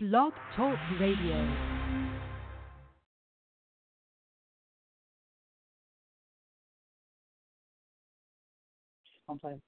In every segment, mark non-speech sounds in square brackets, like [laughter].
Blog Talk Radio. I'm.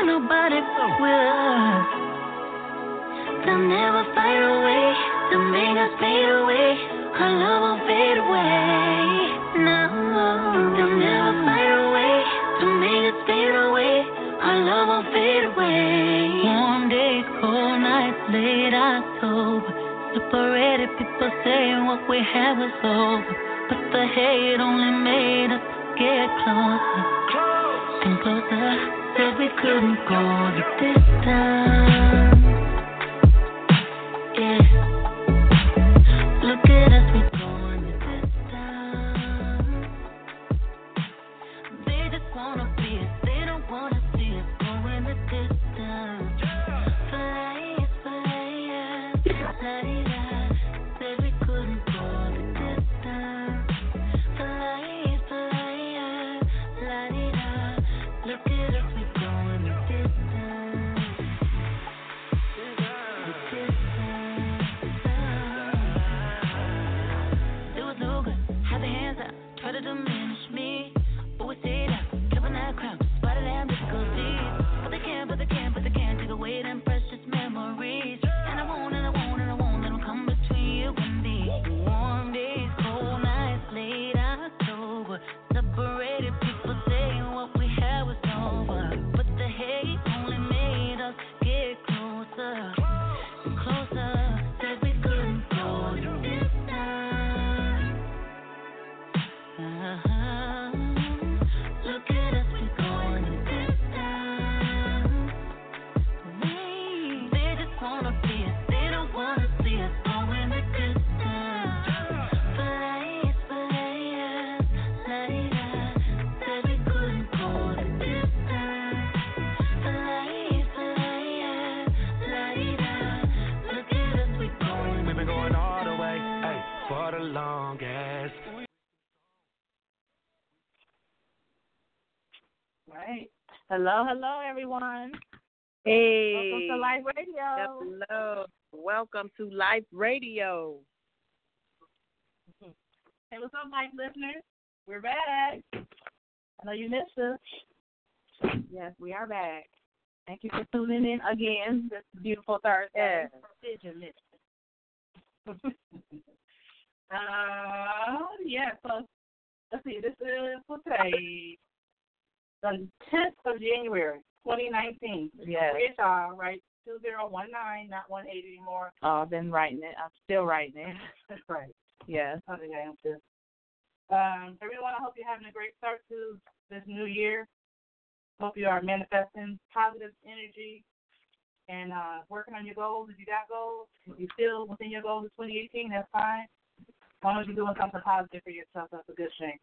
Can't nobody fuck with us. They'll never fight away. They'll make us fade away. Our love will fade away. No, they'll never make us fade away. Our love will fade away. Warm cold late October. Separated people saying what we had was over. But the hate only made us get closer. And closer. Said we couldn't go the distance. Hello, hello, everyone. Hey. Welcome to Life Radio. Hello. Welcome to Life Radio. Hey, what's up, Live listeners? We're back. I know you missed us. Yes, we are back. Thank you for tuning in again this beautiful Thursday. Did you miss it? uh, yeah, so let's see, this is for today, the 10th of January, 2019. Yes. It's all right. 2019, not 180 anymore. Oh, I've been writing it. I'm still writing it. That's [laughs] right. Yes. I think I am too. Um, everyone, I hope you're having a great start to this new year. Hope you are manifesting positive energy and uh, working on your goals. If you got goals, if you're still within your goals of 2018, that's fine. As long as you're doing something positive for yourself, that's a good thing.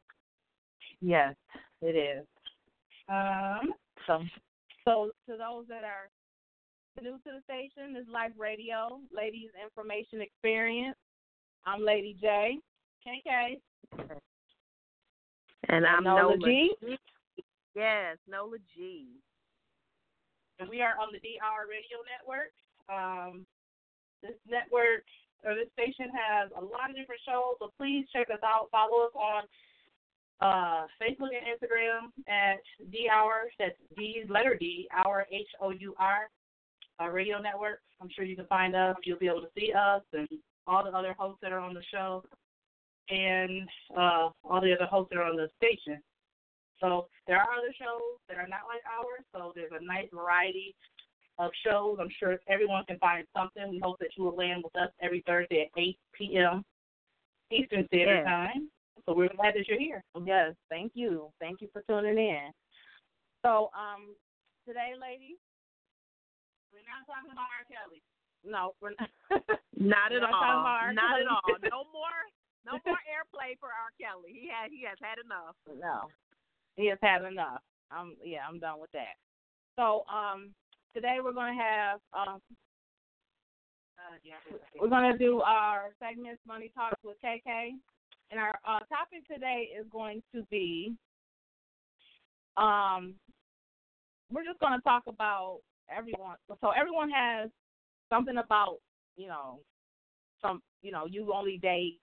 Yes, it is. Um, So, so to those that are new to the station, this is Life Radio, Ladies In Formation Experience. I'm Lady J. KK. and I'm Nola Nola G. Yes, Nola G. and we are on the D Hour Radio Network. Um, this network or this station has a lot of different shows, so please check us out. Follow us on uh, Facebook and Instagram at D Hour. That's D letter D Hour H O U R uh, Radio Network. I'm sure you can find us. You'll be able to see us and all the other hosts that are on the show, and uh, all the other hosts that are on the station. So there are other shows that are not like ours. So there's a nice variety of shows. I'm sure everyone can find something. We hope that you will land with us every Thursday at 8 p.m. Eastern Standard Yes. Time. So we're glad that you're here. [laughs] Yes, thank you. Thank you for tuning in. So um, today, ladies, We're not talking about R. Kelly. No, we're not. [laughs] Not at We're not talking all. about R. Not at all. [laughs] No more. No more airplay for R. Kelly. He had. He has had enough. No, he has had enough. I'm yeah, I'm done with that. So um, today we're gonna have um, we're gonna do our segments, money talks with KK, and our uh, topic today is going to be um, we're just gonna talk about everyone. So everyone has something about you know some you know you only date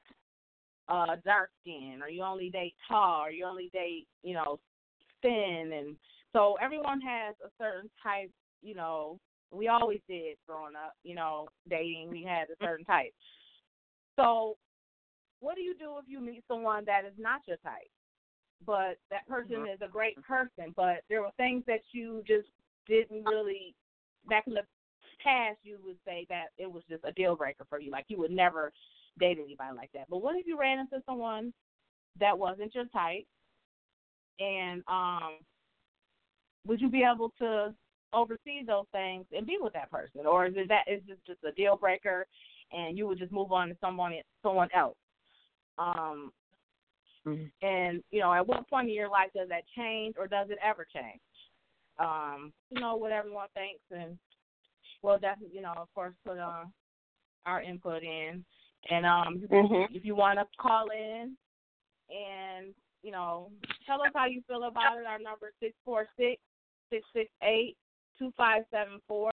uh dark skin or you only date tall or you only date you know thin and so everyone has a certain type you know we always did growing up you know dating we had a certain type so what do you do if you meet someone that is not your type but that person is a great person but there were things that you just didn't really back in the past you would say that it was just a deal breaker for you like you would never date anybody like that. But what if you ran into someone that wasn't your type and um would you be able to oversee those things and be with that person? Or is it that is this just a deal breaker and you would just move on to someone someone else? Um and, you know, at what point in your life does that change or does it ever change? Um, you know, what everyone thinks and we'll definitely, you know, of course put uh, our input in. And um, Mm-hmm. if you want to call in and you know tell us how you feel about it, our number is six four six six six eight two five seven four,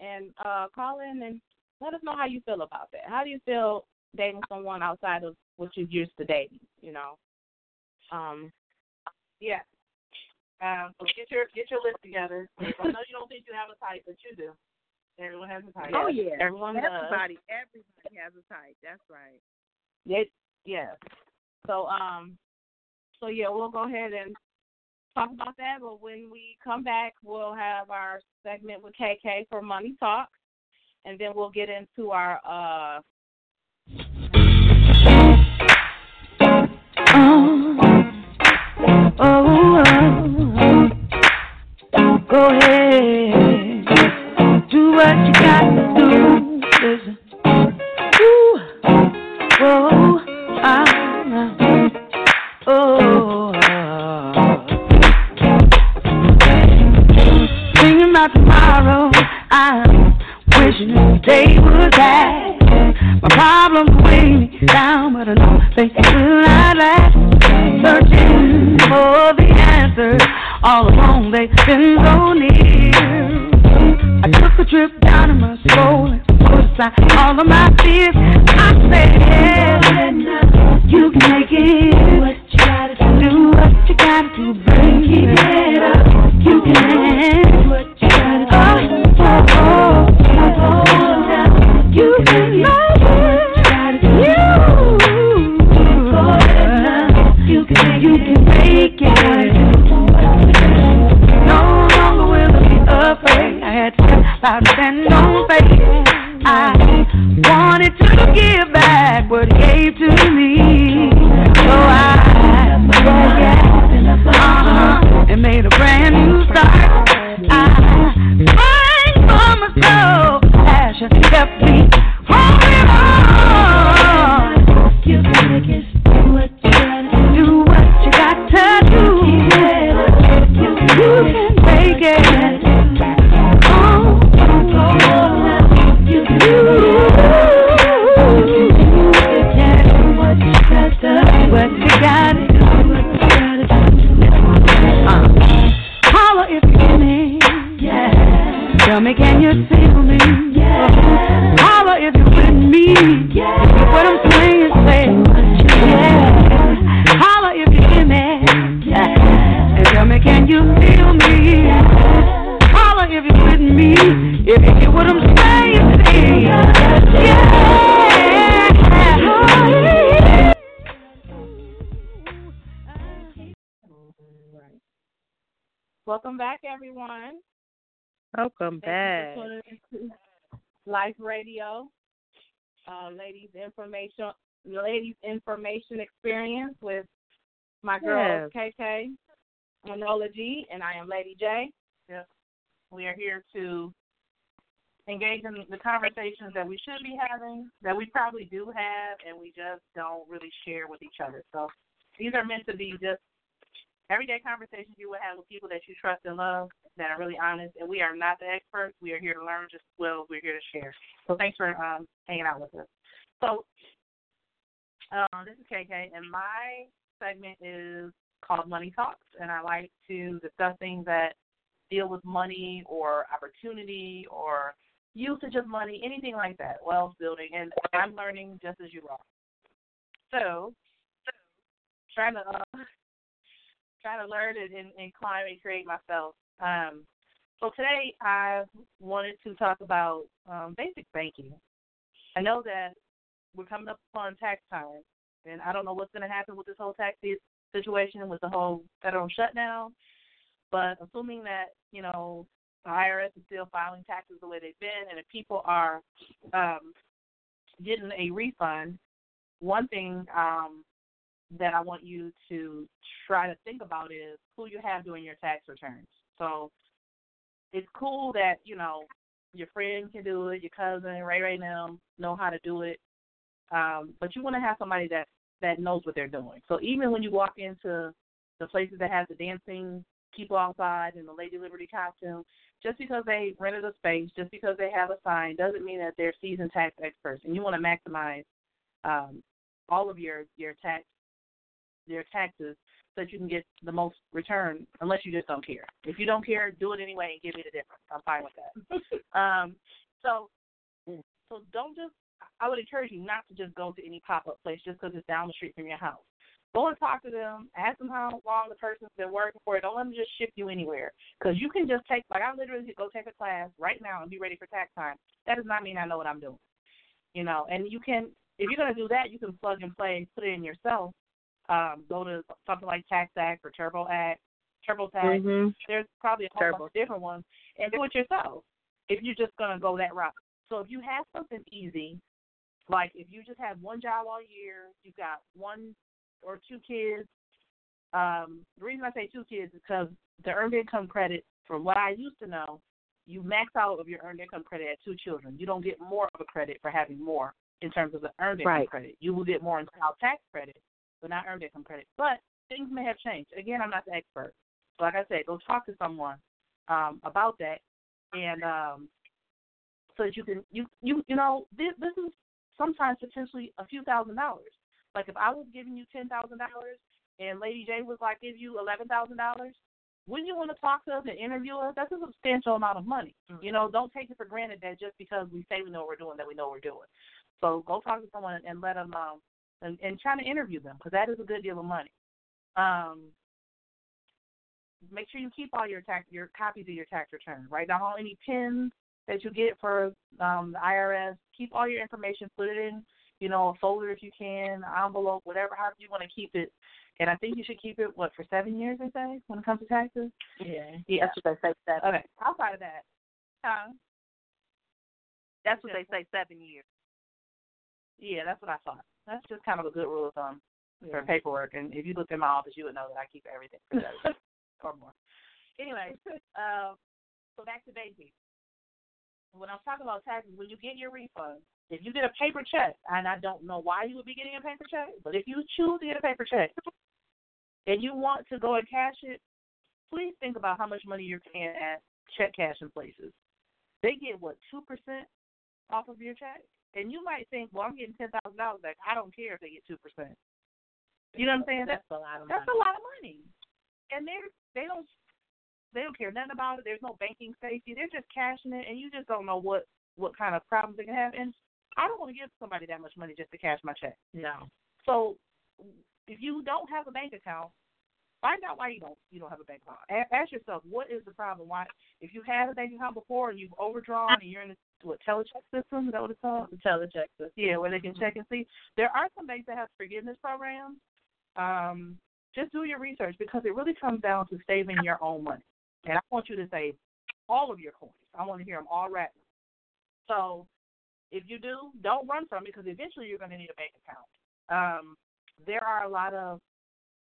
and uh, call in and let us know how you feel about that. How do you feel dating someone outside of what you're used to dating? You know, um, yeah. Um, so get your get your list together. I know you don't think you have a type, but you do. Everyone has a type. Oh yeah. everyone does. Everybody. Everybody has a type. That's right. Yes, yes. So um, so yeah, we'll go ahead and talk about that. But when we come back, we'll have our segment with KK for Money Talk, and then we'll get into our uh. Day oh, ah. oh. was back. My problems weigh me down, but I know they will all along, they've been so near. I took a trip down in my soul and put aside all of my fears. I said, You can make it. What you gotta do. Do what you gotta do. Bring it and on faith. I wanted to give back what he gave to me. So I yes, uh-huh, and made a brand new start. I sang for my soul. Passion kept Welcome back. you for tuning into Life Radio, uh, ladies information, ladies in formation experience with my girls KK, Manola G, and I am Lady J. Yes. We are here to engage in the conversations that we should be having, that we probably do have, and we just don't really share with each other. So these are meant to be just everyday conversations you would have with people that you trust and love that are really honest. And we are not the experts. We are here to learn just as well as we're here to share. So thanks for um, hanging out with us. So um, this is KK, and my segment is called Money Talks, and I like to discuss things that deal with money or opportunity or usage of money, anything like that, wealth building, and I'm learning just as you are. So, trying to uh, trying to learn and, and climb and create myself. Um, so today I wanted to talk about um, basic banking. I know that we're coming up on tax time, and I don't know what's going to happen with this whole tax situation with the whole federal shutdown. But assuming that you know the IRS is still filing taxes the way they've been, and if people are um, getting a refund, one thing um, that I want you to try to think about is who you have doing your tax returns. So it's cool that you know your friend can do it, your cousin, Ray Ray now know how to do it, um, but you want to have somebody that that knows what they're doing. So even when you walk into the places that have the dancing people outside in the Lady Liberty costume, just because they rented a space, just because they have a sign, doesn't mean that they're seasoned tax experts. And you want to maximize um, all of your your tax your taxes so that you can get the most return. Unless you just don't care. If you don't care, do it anyway and give me the difference. I'm fine with that. [laughs] um, so so don't just. I would encourage you not to just go to any pop up place just because it's down the street from your house. Go and talk to them. Ask them how long the person's been working for. It. Don't let them just ship you anywhere. Because you can just take, like, I literally could go take a class right now and be ready for tax time. That does not mean I know what I'm doing. You know, and you can, if you're going to do that, you can plug and play, put it in yourself. Um, go to something like TaxAct or Turbo Act, TurboTax. Mm-hmm. There's probably a whole Turbo. bunch of different ones, and do it yourself. If you're just going to go that route. So if you have something easy, like if you just have one job all year, you've got one or two kids. Um, the reason I say two kids is because the earned income credit, from what I used to know, you max out of your earned income credit at two children. You don't get more of a credit for having more in terms of the earned income Right. credit. You will get more in child tax credit, but not earned income credit. But things may have changed. Again, I'm not the expert. So like I said, go talk to someone um, about that, and um, so that you can you you you know this this is sometimes potentially a few thousand dollars. Like if I was giving you ten thousand dollars and Lady J was like give you eleven thousand dollars, wouldn't you want to talk to us and interview us? That's a substantial amount of money. You know, don't take it for granted that just because we say we know what we're doing that we know what we're doing. So go talk to someone and let them um and, and try to interview them because that is a good deal of money. Um, make sure you keep all your tax your copies of your tax return. Write down all any pins that you get for um, the IRS. Keep all your information. Put it in you know a folder if you can, envelope, whatever, however you want to keep it. And I think you should keep it what for seven years. They say when it comes to taxes. Yeah. Yeah. That's what they say. Seven. Okay. Outside of that, huh? That's what they say. Seven years. Yeah, that's what I thought. That's just kind of a good rule of thumb for paperwork. And if you looked in my office, you would know that I keep everything for [laughs] or more. Anyway, [laughs] uh, so back to basics. When I'm talking about taxes, when you get your refund, if you get a paper check, and I don't know why you would be getting a paper check, but if you choose to get a paper check and you want to go and cash it, please think about how much money you're paying at check cashing places. They get what two percent off of your check, and you might think, well, I'm getting ten thousand dollars back. I don't care if they get two percent. You know what I'm saying? That's That's a lot of money that's money. a lot of money, and they're they don't they don't care nothing about it. There's no banking safety. They're just cashing it, and you just don't know what what kind of problems they can have. And I don't want to give somebody that much money just to cash my check. No. So if you don't have a bank account, find out why you don't you don't have a bank account. A- ask yourself what is the problem. Why if you had a bank account before and you've overdrawn and you're in the what telecheck system is that what it's called? The telecheck system. Yeah, where they can check and see. There are some banks that have forgiveness programs. Um, just do your research because it really comes down to saving your own money. And I want you to save all of your coins. I want to hear them all right. So if you do, don't run from it because eventually you're going to need a bank account. Um, there are a lot of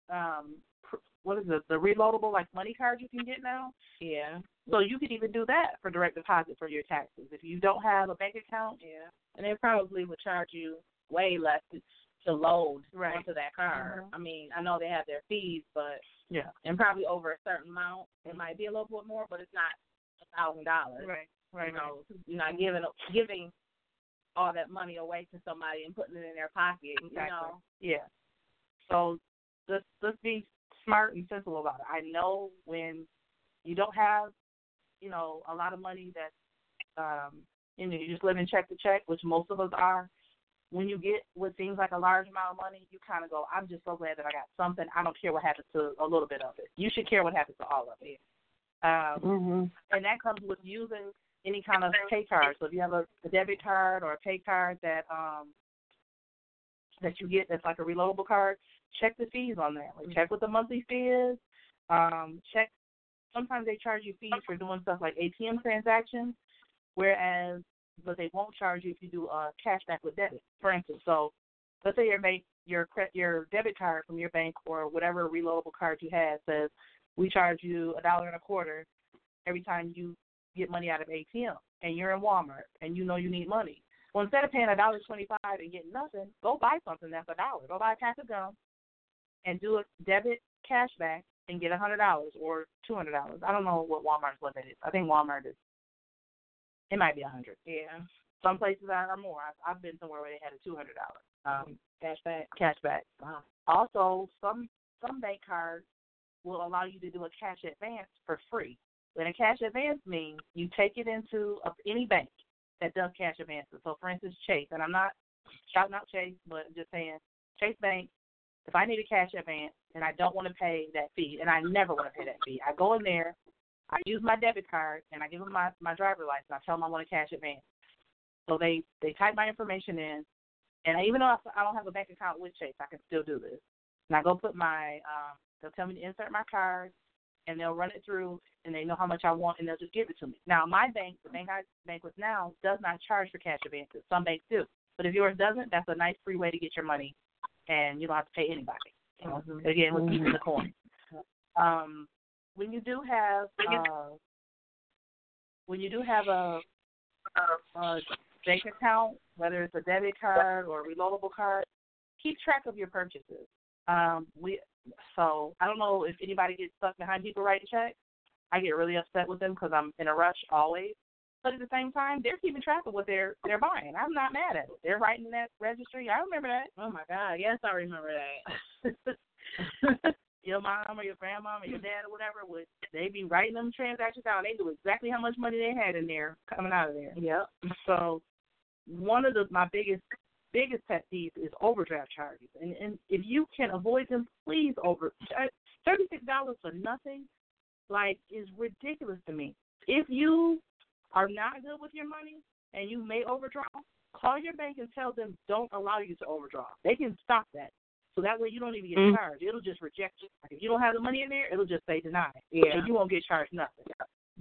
um, pr- what is it? The reloadable like money cards you can get now. Yeah. So you could even do that for direct deposit for your taxes. If you don't have a bank account, Yeah. And they probably would charge you way less to, load Right. onto that card. Mhm. I mean, I know they have their fees, but yeah. and probably over a certain amount, it might be a little bit more, but it's not a thousand dollars. Right. Right. You know, you're not giving giving all that money away to somebody and putting it in their pocket. You Exactly. know. Yeah. So let's let's be smart and sensible about it. I know when you don't have, you know, a lot of money that um you know, you just live in check to check, which most of us are. When you get what seems like a large amount of money, you kind of go, "I'm just so glad that I got something. I don't care what happens to a little bit of it. You should care what happens to all of it." Um, Mhm. and that comes with using any kind of pay card. So if you have a, a debit card or a pay card that um that you get that's like a reloadable card, check the fees on that. Like check what the monthly fee is. Um, check sometimes they charge you fees for doing stuff like ATM transactions, whereas but they won't charge you if you do a cashback with debit, for instance. So let's say your bank your cre- your debit card from your bank or whatever reloadable card you have says we charge you a dollar and a quarter every time you get money out of ATM and you're in Walmart and you know you need money. Well, instead of paying a dollar twenty-five and getting nothing, go buy something that's a dollar. Go buy a pack of gum and do a debit cashback and get a hundred dollars or two hundred dollars. I don't know what Walmart's limit is. I think Walmart is. It might be a hundred. Yeah. Some places are more. I've, I've been somewhere where they had a two hundred dollar um, Cashback. cashback. Wow. Also, some some bank cards will allow you to do a cash advance for free. And a cash advance means you take it into a, any bank that does cash advances. So, for instance, Chase, and I'm not shouting out Chase, but just saying Chase Bank. If I need a cash advance and I don't want to pay that fee, and I never want to pay that fee, I go in there, I use my debit card, and I give them my my driver license. I tell them I want a cash advance. So they they type my information in, and even though I don't have a bank account with Chase, I can still do this. And I go put my, um, they'll tell me to insert my card, and they'll run it through, and they know how much I want, and they'll just give it to me. Now, my bank, the bank I bank with now, does not charge for cash advances. Some banks do, but if yours doesn't, that's a nice free way to get your money, and you don't have to pay anybody. You know, again, with keeping the coin. Um, when you do have, uh, when you do have a, a, a bank account, whether it's a debit card or a reloadable card, keep track of your purchases. Um, we so I don't know if anybody gets stuck behind people writing checks. I get really upset with them because I'm in a rush always. But at the same time, they're keeping track of what they're they're buying. I'm not mad at it. They're writing that registry. I remember that. Oh my God. Yes, I remember that. [laughs] your mom or your grandma or your dad or whatever would they be writing them transactions down. They knew exactly how much money they had in there coming out of there. yep. So one of the my biggest biggest pet peeves is overdraft charges, and and if you can avoid them, please over thirty six dollars for nothing, like is ridiculous to me. If you are not good with your money and you may overdraw, call your bank and tell them don't allow you to overdraw. They can stop that. So that way you don't even get Mm. charged. It'll just reject you. Like if you don't have the money in there, it'll just say denied. Yeah. And you won't get charged nothing.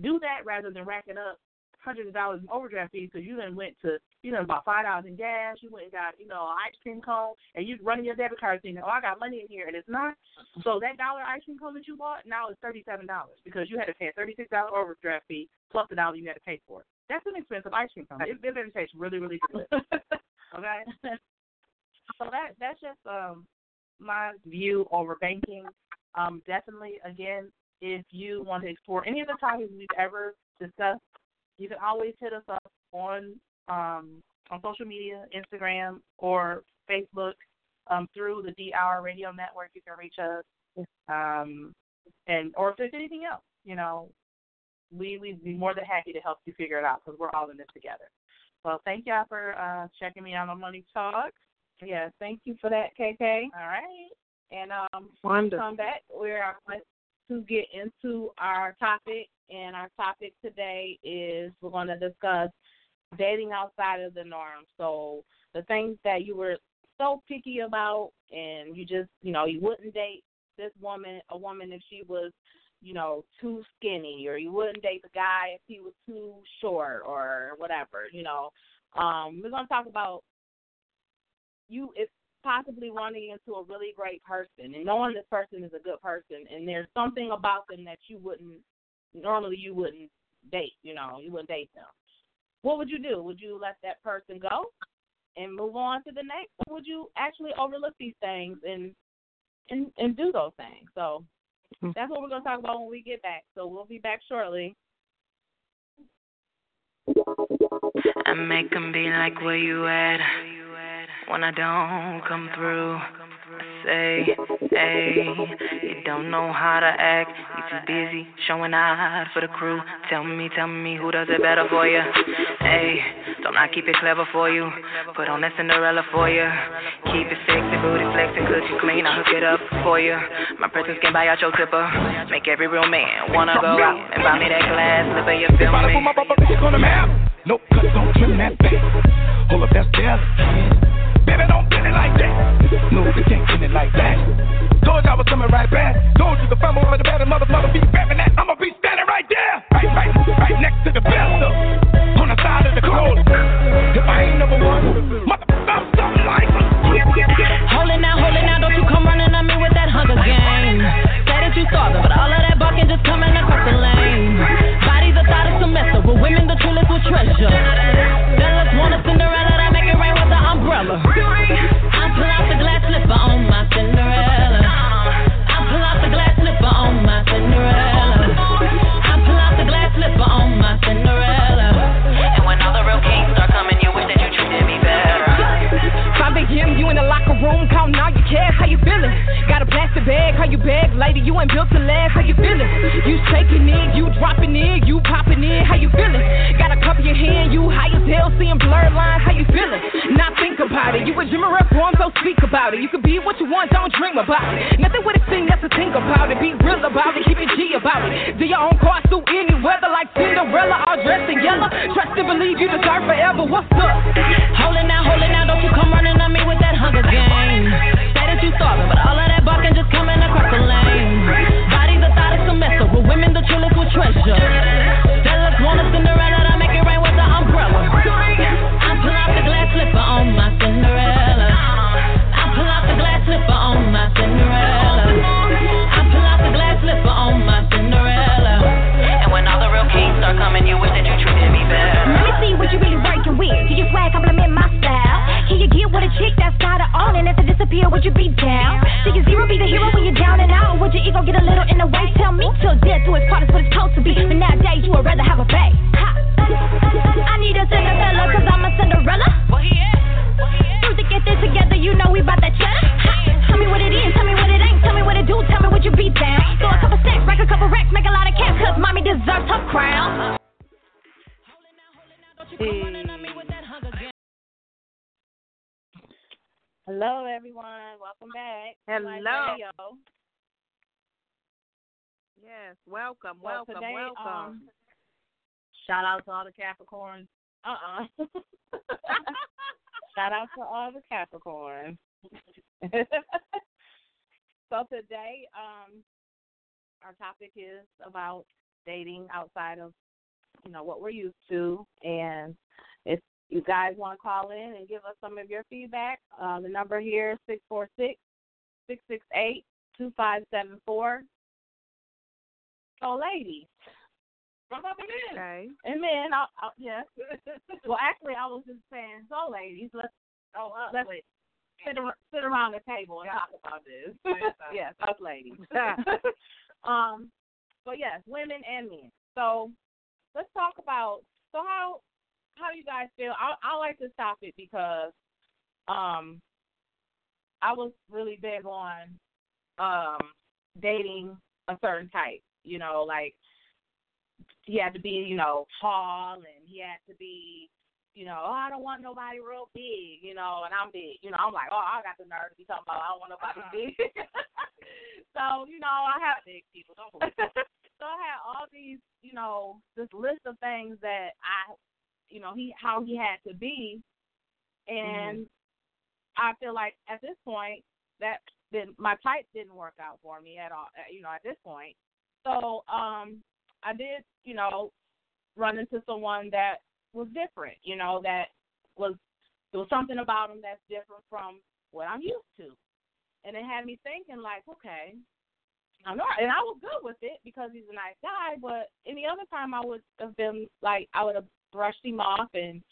Do that rather than racking up hundreds of dollars in overdraft fees because you then went to you know about five dollars in gas. You went and got you know an ice cream cone, and you running your debit card thinking, oh I got money in here, and it's not. So that dollar ice cream cone that you bought now is thirty seven dollars because you had to pay a thirty six dollar overdraft fee plus the dollar you had to pay for it. That's an expensive ice cream cone. It, it better taste really really good. [laughs] okay. so that that's just um my view over banking. Um, definitely, again, if you want to explore any of the topics we've ever discussed, you can always hit us up on um, on social media, Instagram or Facebook um, through the D Hour Radio Network. You can reach us, um, and or if there's anything else, you know, we we'd be more than happy to help you figure it out because we're all in this together. Well, thank y'all for uh, checking me out on Money Talk. Yeah. Thank you for that, KK. All right. And um, Wonderful. come back. We're to get into our topic, and our topic today is we're going to discuss dating outside of the norm. So the things that you were so picky about, and you just, you know, you wouldn't date this woman, a woman, if she was, you know, too skinny, or you wouldn't date the guy if he was too short, or whatever. You know, um, we're going to talk about you if possibly running into a really great person and knowing this person is a good person and there's something about them that you wouldn't normally you wouldn't date. You know, you wouldn't date them. What would you do? Would you let that person go and move on to the next, or would you actually overlook these things and and and do those things? So Hmm. that's what we're gonna talk about when we get back. So we'll be back shortly. I make 'em be like, where you at? When I don't come through, say, hey, you don't know how to act. You too busy showing out for the crew. Tell me, tell me who does it better for you. Hey, don't I keep it clever for you? Put on that Cinderella for you. Keep it sexy, booty flexing, cookie clean. I hook it up for you. My presence can buy out your tipper. Make every real man wanna go out and buy me that glass slipper. You feel Tryna me? put my back on the map. No cuts, don't trim that back. Hold up, that's jealous. Baby, don't bend it like that. No, you can't bend it like that. Told I was coming right back. Told you the fumble with the better mother, mother be rapping that. I'ma be standing right there. Right, right, right next to the best On the side of the cold. If I ain't number one, mother, I'm something like. Hold it now, hold it now, don't you come running at me with that hunger game. That you starving, but all of that barking just coming across the lane. Bodies a thought of semester, but women the truest with treasure. Welcome, So welcome, today, welcome. um, shout out to all the Capricorns. Uh uh [laughs] shout out to all the Capricorns. [laughs] so today, um, our topic is about dating outside of you know what we're used to, and if you guys want to call in and give us some of your feedback, uh, the number here is six four six six six eight two five seven four. So, ladies, and in. Okay. And then, I'll, I'll, yeah. [laughs] well, actually, I was just saying, so, ladies, let's Oh, us let's ladies. sit, ar- sit around the table and Yeah. talk about this. [laughs] Yes, yes, us ladies. [laughs] um, but yes, women and men. So let's talk about. So how how do you guys feel? I I like this topic because um I was really big on um dating a certain type. You know, like he had to be, you know, tall and he had to be, you know, oh, I don't want nobody real big, you know, and I'm big. You know, I'm like, oh, I got the nerve to be talking about I don't want nobody uh-huh. big. [laughs] so, you know, I have big people, don't believe. [laughs] So I had all these, you know, this list of things that I you know, he how he had to be mm-hmm. and I feel like at this point that then my type didn't work out for me at all you know, at this point. So, um I did, you know, run into someone that was different, you know, that was there was something about him that's different from what I'm used to. And it had me thinking like, okay, I know, and I was good with it because he's a nice guy. But any other time, I would have been like, I would have brushed him off and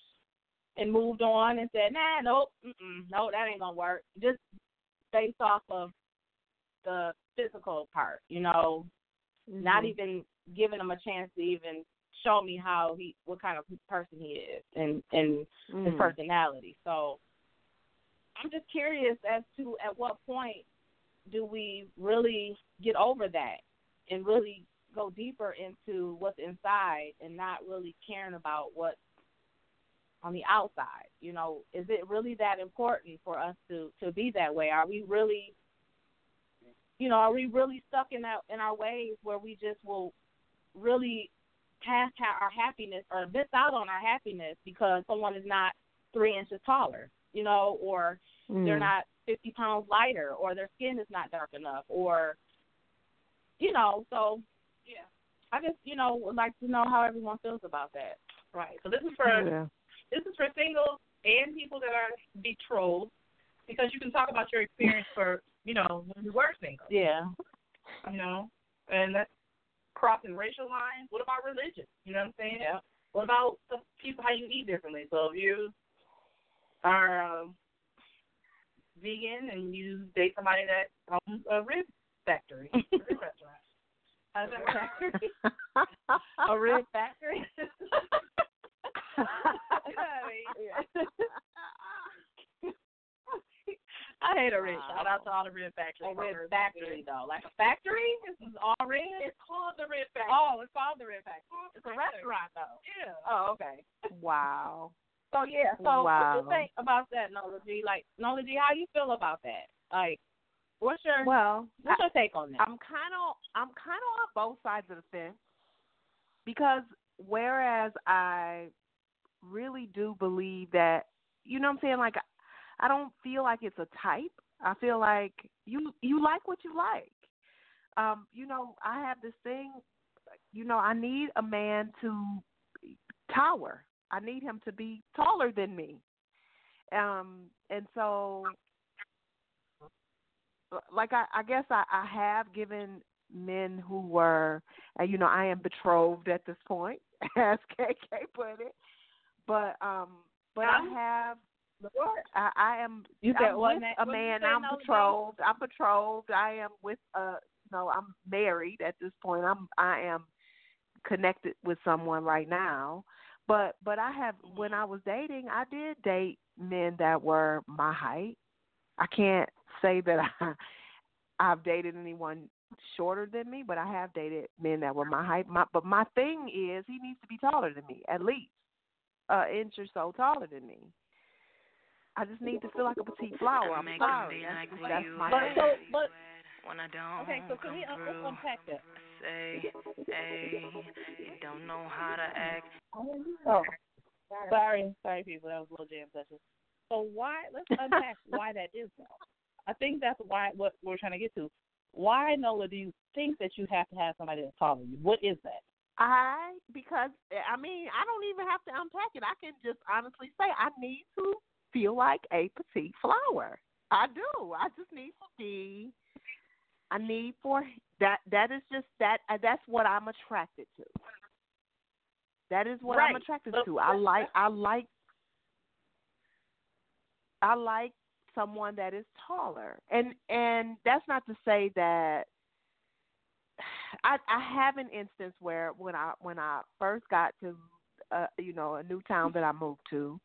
and moved on and said, Nah, nope, no, that ain't gonna work. Just based off of the physical part, you know, Mm-hmm. not even giving him a chance to even show me how he, what kind of person he is, and and his Mm. personality. So I'm just curious as to at what point do we really get over that and really go deeper into what's inside and not really caring about what's on the outside. You know, is it really that important for us to to be that way? Are we really you know, are we really stuck in that in our ways where we just will really pass ha- our happiness or miss out on our happiness because someone is not three inches taller, you know, or they're Mm. not 50 pounds lighter, or their skin is not dark enough, or, you know, so, yeah. I just, you know, would like to know how everyone feels about that. Right. So this is for Yeah. this is for singles and people that are betrothed because you can talk about your experience for you know when you were single. Yeah. You know, and that's crossing racial lines. What about religion? You know what I'm saying? Yeah. What about the people how you eat differently? So if you are um, vegan and you date somebody that owns a rib factory, a rib [laughs] restaurant. How's that work? [laughs] A rib factory? [laughs] You know I mean? I hate a rib. Shout out to all the rib factories. A rib factory, though. Like a factory? This is all rib? It's called the rib factory. Oh, it's called the rib factory. It's a Right restaurant, though. Yeah. Oh, okay. Wow. So yeah, so Wow. what you think about that, Nola G? Like Nola G, how you feel about that? Like, what's your Well, what's your take on that? I'm kind of I'm kind of on both sides of the fence because whereas I really do believe that you know what I'm saying like I don't feel like it's a type. I feel like you you like what you like. Um, you know, I have this thing. You know, I need a man to tower. I need him to be taller than me. Um, and so like I, I guess I, I have given men who were, uh, you know, I am betrothed at this point, [laughs] as KK put it. But um, but I have, I, I am. You said what, a man. I'm G? betrothed. I'm betrothed. I am with uh, No, I'm married at this point. I'm I am connected with someone right now. But but I have when I was dating, I did date men that were my height. I can't say that [laughs] I I've dated anyone shorter than me, but I have dated men that were my height. My, but my thing is, he needs to be taller than me, at least an inch or so taller than me. I just need to feel like a petite flower. I'm sorry. That's, like just- that's my But so, but when I don't okay, so can we come un- let's unpack that? Say, hey, you don't know how to act. Oh, sorry, sorry, people. That was a little jam session. So why? Let's [laughs] unpack why that is. Though. I think that's why what we're trying to get to. Why, Nola, do you think that you have to have somebody that's taller than you? What is that? I because I mean I don't even have to unpack it. I can just honestly say I need to feel like a petite flower. I do. I just need to be. I need for that. That is just that. uh, That's what I'm attracted to. That is what I'm attracted to. I like. I like. I like someone that is taller, and and that's not to say that [sighs] I I have an instance where when I when I first got to uh you know a new town that I moved to,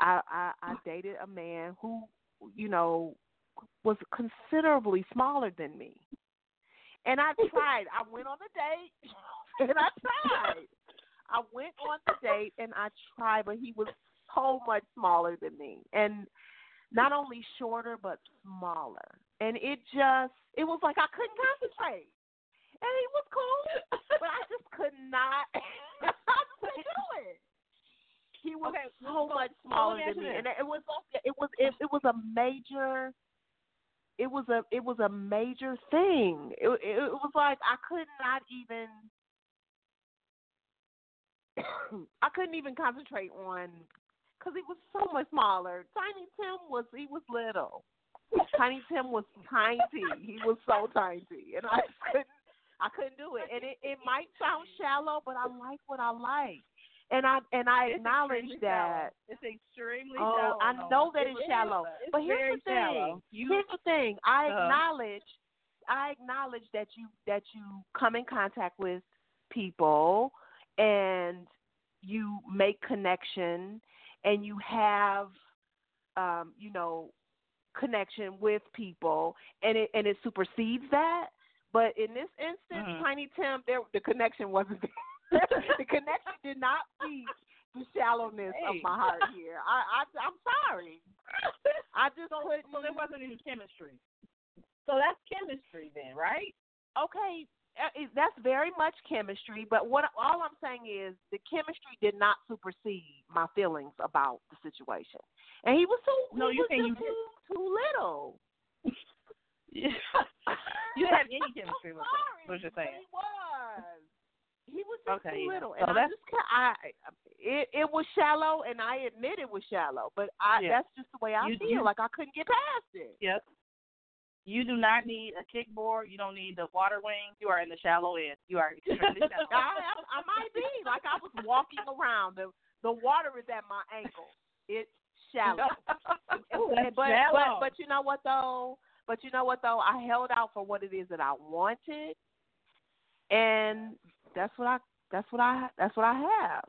I I, I dated a man who you know was considerably smaller than me, and I tried. I went on a date, [laughs] and I tried. I went on the date and I tried, but he was so much smaller than me, and not only shorter but smaller. And it just it was like I couldn't concentrate and he was cool, but I just could not. I [laughs] couldn't do it. He was Okay, so much smaller than me, and it was like it was it, it was a major. It was a it was a major thing. It it, it was like I could not even. [coughs] I couldn't even concentrate on because he was so much smaller. Tiny Tim was he was little. Tiny Tim was tiny. He was so tiny, and I couldn't. I couldn't do it. And it, it might sound shallow, but I like what I like. And I and I It's acknowledge that. shallow. It's extremely Oh, shallow. I know that It it's shallow. It's But here's the thing. You, Here's the thing. I Uh-huh. acknowledge I acknowledge that you that you come in contact with people and you make connection and you have um, you know, connection with people and it and it supersedes that. But in this instance, Mhm. Tiny Tim, there the connection wasn't [laughs] there. [laughs] the connection did not feed the shallowness of my heart here. I, I I'm sorry. I just so, couldn't so there wasn't any chemistry. So that's chemistry then, right? okay, uh, that's very much chemistry. But what all I'm saying is the chemistry did not supersede my feelings about the situation. And he was too. No, you saying you too, too little. [laughs] You didn't have any chemistry with him. Sorry, What you're saying? He was. He was just Okay, too yeah. little, So and I just I it it was shallow, and I admit it was shallow. But I Yeah. that's just the way I You- feel. you- like I couldn't get past it. Yep. You do not need a kickboard. You don't need the water wings. You are in the shallow end. You are extremely [laughs] shallow. I, I I might be like I was walking around. The the water is at my ankle. It's shallow. [laughs] Ooh, but shallow. but but you know what though? But you know what though? I held out for what it is that I wanted, and that's what I that's what I that's what I have.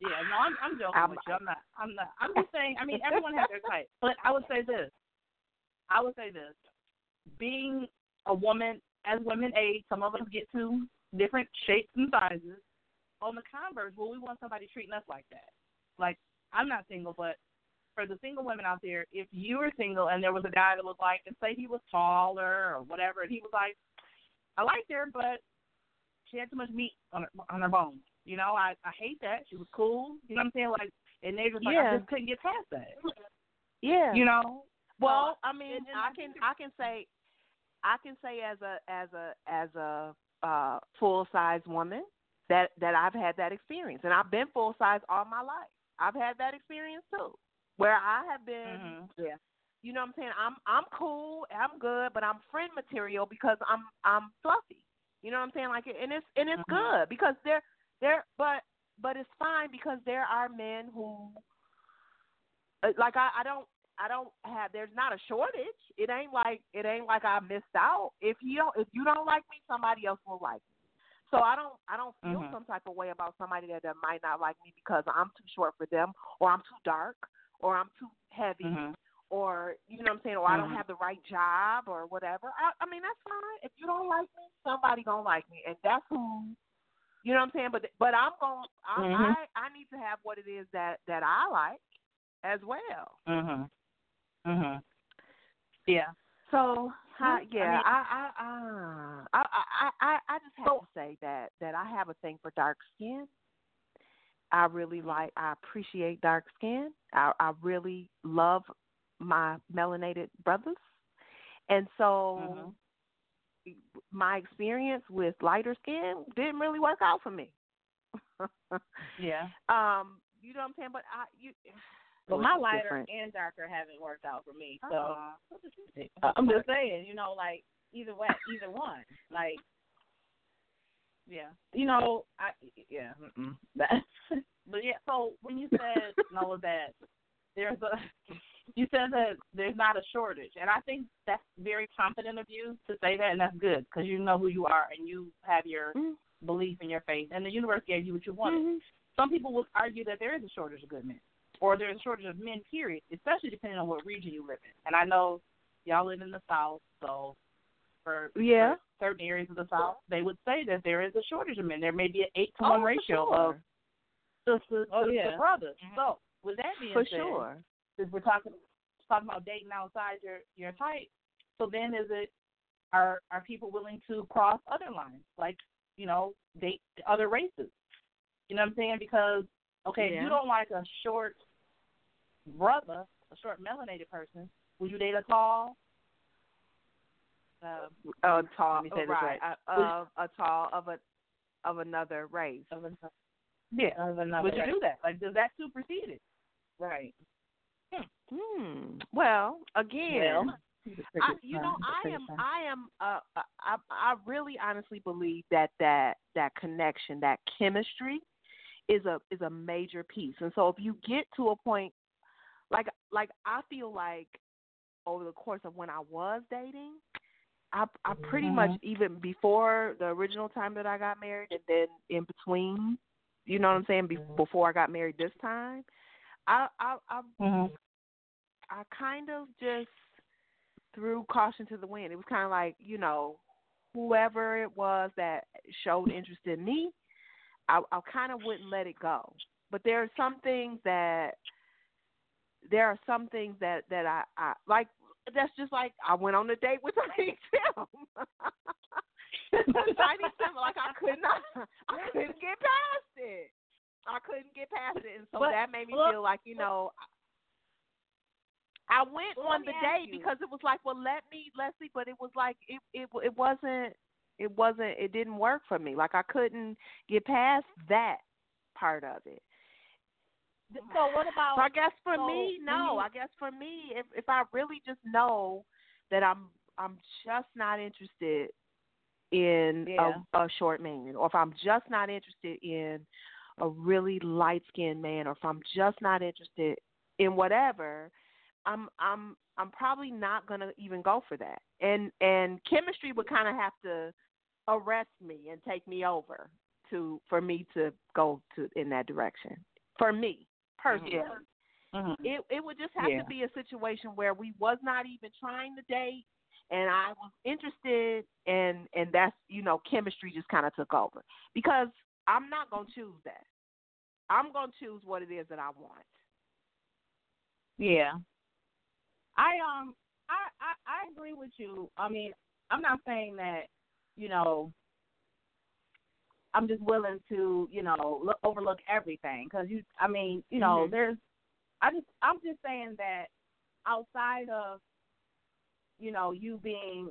Yeah, no, I'm I'm joking I'm- with you. I'm not. I'm not. I'm just saying. I mean, everyone has their type, [laughs] but I would say this. I would say this: being a woman, as women age, some of us get to different shapes and sizes. On the converse, well, we want somebody treating us like that. Like I'm not single, but for the single women out there, if you were single and there was a guy that was like, and say he was taller or whatever, and he was like, I liked her, but she had too much meat on her on her bones. You know, I I hate that. She was cool. You know what I'm saying? Like, and they just like I just couldn't get past that. Yeah. You know. Well, Uh, I mean, and- and I I can I can say I can say as a as a as a uh full size woman that that I've had that experience and I've been full size all my life. I've had that experience too. Where I have been Mhm. Yeah. you know what I'm saying? I'm I'm cool, I'm good, but I'm friend material because I'm I'm fluffy. You know what I'm saying? Like and it's and it's Mhm. good because they're they're but but it's fine because there are men who uh, like I, I don't I don't have there's not a shortage. It ain't like it ain't like I missed out. If you don't if you don't like me, somebody else will like me. So I don't I don't feel Mhm. some type of way about somebody that, that might not like me because I'm too short for them or I'm too dark or I'm too heavy Mhm. Or you know what I'm saying, or I don't Mhm. have the right job or whatever. I, I mean that's fine. If you don't like me, somebody gonna like me, and that's who. You know what I'm saying? But but I'm going. I Mhm. I I need to have what it is that that I like as well. Mhm. Mhm. Yeah. So I I, yeah, mean- I I, I I I I just have So- to say that that I have a thing for dark skin. I really like. I appreciate dark skin. I I really love my melanated brothers, and so Mhm. my experience with lighter skin didn't really work out for me. Yeah. [laughs] um, you know what I'm saying? But I you. But my lighter different. and darker haven't worked out for me. So Uh-uh. Uh, I'm just saying, you know, like either way, either one, like. Yeah, you know, I yeah, [laughs] but yeah. So when you said Nola that there's a, you said that there's not a shortage, and I think that's very confident of you to say that, and that's good because you know who you are and you have your Mm. belief in your faith, and the universe gave you what you wanted. Mhm. Some people will argue that there is a shortage of good men, or there's a shortage of men, period, especially depending on what region you live in. And I know y'all live in the South, so for, Yeah. for certain areas of the South, they would say that there is a shortage of men. There may be an 8 to Oh, 1 for ratio sure. of sisters Oh, to, yeah. brothers. So, with that being For said, sure. Since we're talking talking about dating outside your your type, so then is it are are people willing to cross other lines, like you know date other races? You know what I'm saying? Because okay, if Yeah. you don't like a short brother, a short melanated person, would you date a tall? Uh, a tall, let me say this right? right. A, a, tall of a of another race. Of another, yeah, Of another would you do that? Like, does that supersede it? Right. Hmm. Well, again, Well, I, you know, I am, I am, uh, I, I really honestly believe that that that connection, that chemistry, is a is a major piece. And so, if you get to a point, like like I feel like over the course of when I was dating, I I pretty much even before the original time that I got married, and then in between, you know what I'm saying, be, before I got married this time, I I I Mhm. I kind of just threw caution to the wind. It was kind of like, you know, whoever it was that showed interest in me, I, I kind of wouldn't let it go. But there are some things that there are some things that that I, I like. That's just like I went on a date with [laughs] Tiny Tim. [laughs] Tiny Tim, like I could not, I couldn't get past it. I couldn't get past it, and so But, that made me look, feel like you know. I went Well, on the date you. because it was like, well, let me, Leslie, but it was like it, it, it wasn't, it wasn't, it didn't work for me. Like I couldn't get past that part of it. So what about? So I guess for so me, no. I guess for me, if if I really just know that I'm I'm just not interested in Yeah. a, a short man, or if I'm just not interested in a really light skinned man, or if I'm just not interested in whatever, I'm I'm I'm probably not gonna even go for that. And and chemistry would kind of have to arrest me and take me over to for me to go to in that direction. For me personally. Yeah. Mhm. It it would just have Yeah. to be a situation where we was not even trying to date and I was interested and and that's you know chemistry just kind of took over because I'm not going to choose that. I'm going to choose what it is that I want. Yeah. I um I, I I agree with you. I mean, I'm not saying that, you know, I'm just willing to, you know, look, overlook everything cuz you I mean, you know, Mhm. there's I just I'm just saying that outside of you know, you being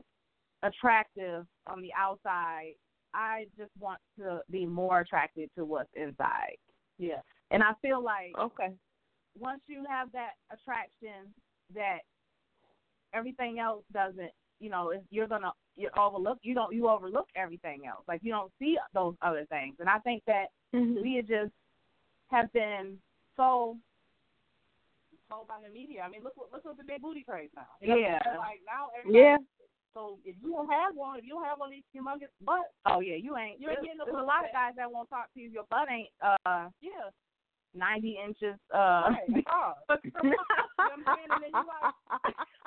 attractive on the outside, I just want to be more attracted to what's inside. Yeah. And I feel like Okay. once you have that attraction that everything else doesn't you know if you're gonna you overlook you don't you overlook everything else like you don't see those other things and i think that mm-hmm. we had just have been so told by the media i mean look what look what the big booty craze now You know, Yeah. like now everybody Yeah. So if you don't have one if you don't have one of these humongous butts oh yeah you ain't you ain't getting up with a lot of guys that won't talk to you your butt ain't uh yeah ninety inches uh Right. [laughs] [laughs] you know what I'm saying? And then you like,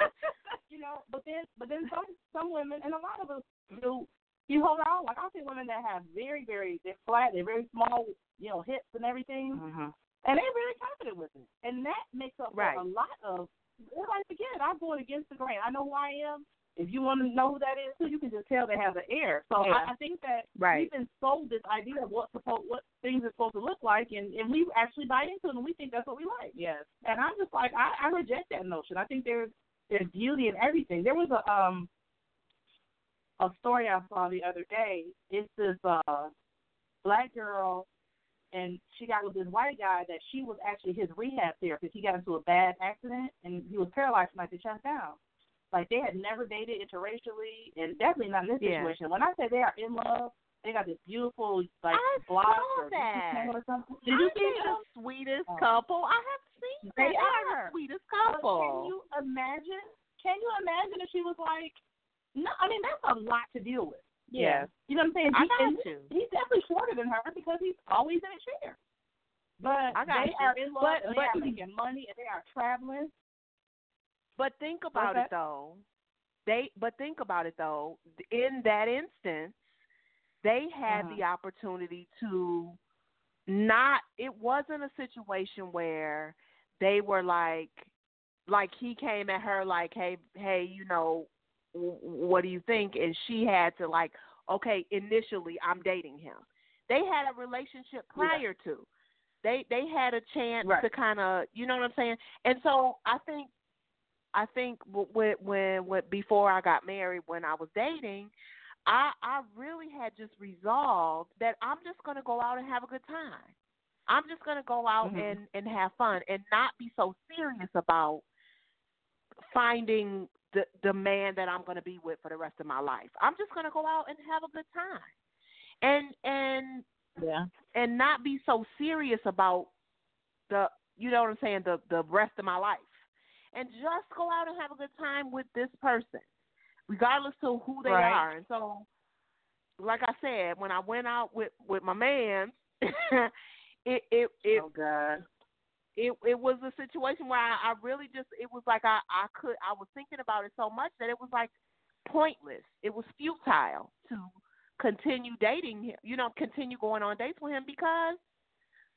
[laughs] you know, but then but then some some women and a lot of us do you hold on. Like I see women that have very, very they're flat, they're very small, you know, hips and everything. Mhm. And they're very confident with it. And that makes up Right. for a lot of everybody forget, I'm going against the grain. I know who I am. If you want to know who that is too, you can just tell they have the air. So Yeah. I, I think that Right. we've been sold this idea of what supposed what things are supposed to look like and, and we actually buy into it and we think that's what we like. yes And I'm just like, I, I reject that notion. I think there's there's beauty in everything. There was a um a story I saw the other day. It's this uh black girl and she got with this white guy that she was actually his rehab therapist. He got into a bad accident and he was paralyzed from like the chest down. Like they had never dated interracially and definitely not in this Yeah. situation. When I say they are in love, they got this beautiful like I blog saw or channel or something. Did you see the sweetest Oh. couple? I have seen They that. They're the sweetest oh, But couple. Can you imagine? Can you imagine if she was like, no? I mean, that's a lot to deal with. Yeah, You know what I'm saying? I He- got and you. He's definitely shorter than her because he's always in a chair. But I got they you. are in love But- and but- they are making money and they are traveling. But think about Okay. it though. They but think about it though. In that instance, they had Uh-huh. the opportunity to not it wasn't a situation where they were like like he came at her like hey hey you know what do you think and she had to like okay initially I'm dating him. They had a relationship prior to. They they had a chance Right. to kind of you know what I'm saying. And so I think I think when when when before I got married, when I was dating, I I really had just resolved that I'm just going to go out and have a good time. I'm just gonna go out Mm-hmm. and and have fun and not be so serious about finding the the man that I'm gonna be with for the rest of my life. I'm just gonna go out and have a good time, and and Yeah. and not be so serious about the you know what I'm saying the the rest of my life, and just go out and have a good time with this person, regardless of who they Right. are. And so, like I said, when I went out with with my man, [laughs] it it it oh God. it it was a situation where I, I really just it was like I I could I was thinking about it so much that it was like pointless. It was futile to continue dating him. You know, continue going on dates with him because.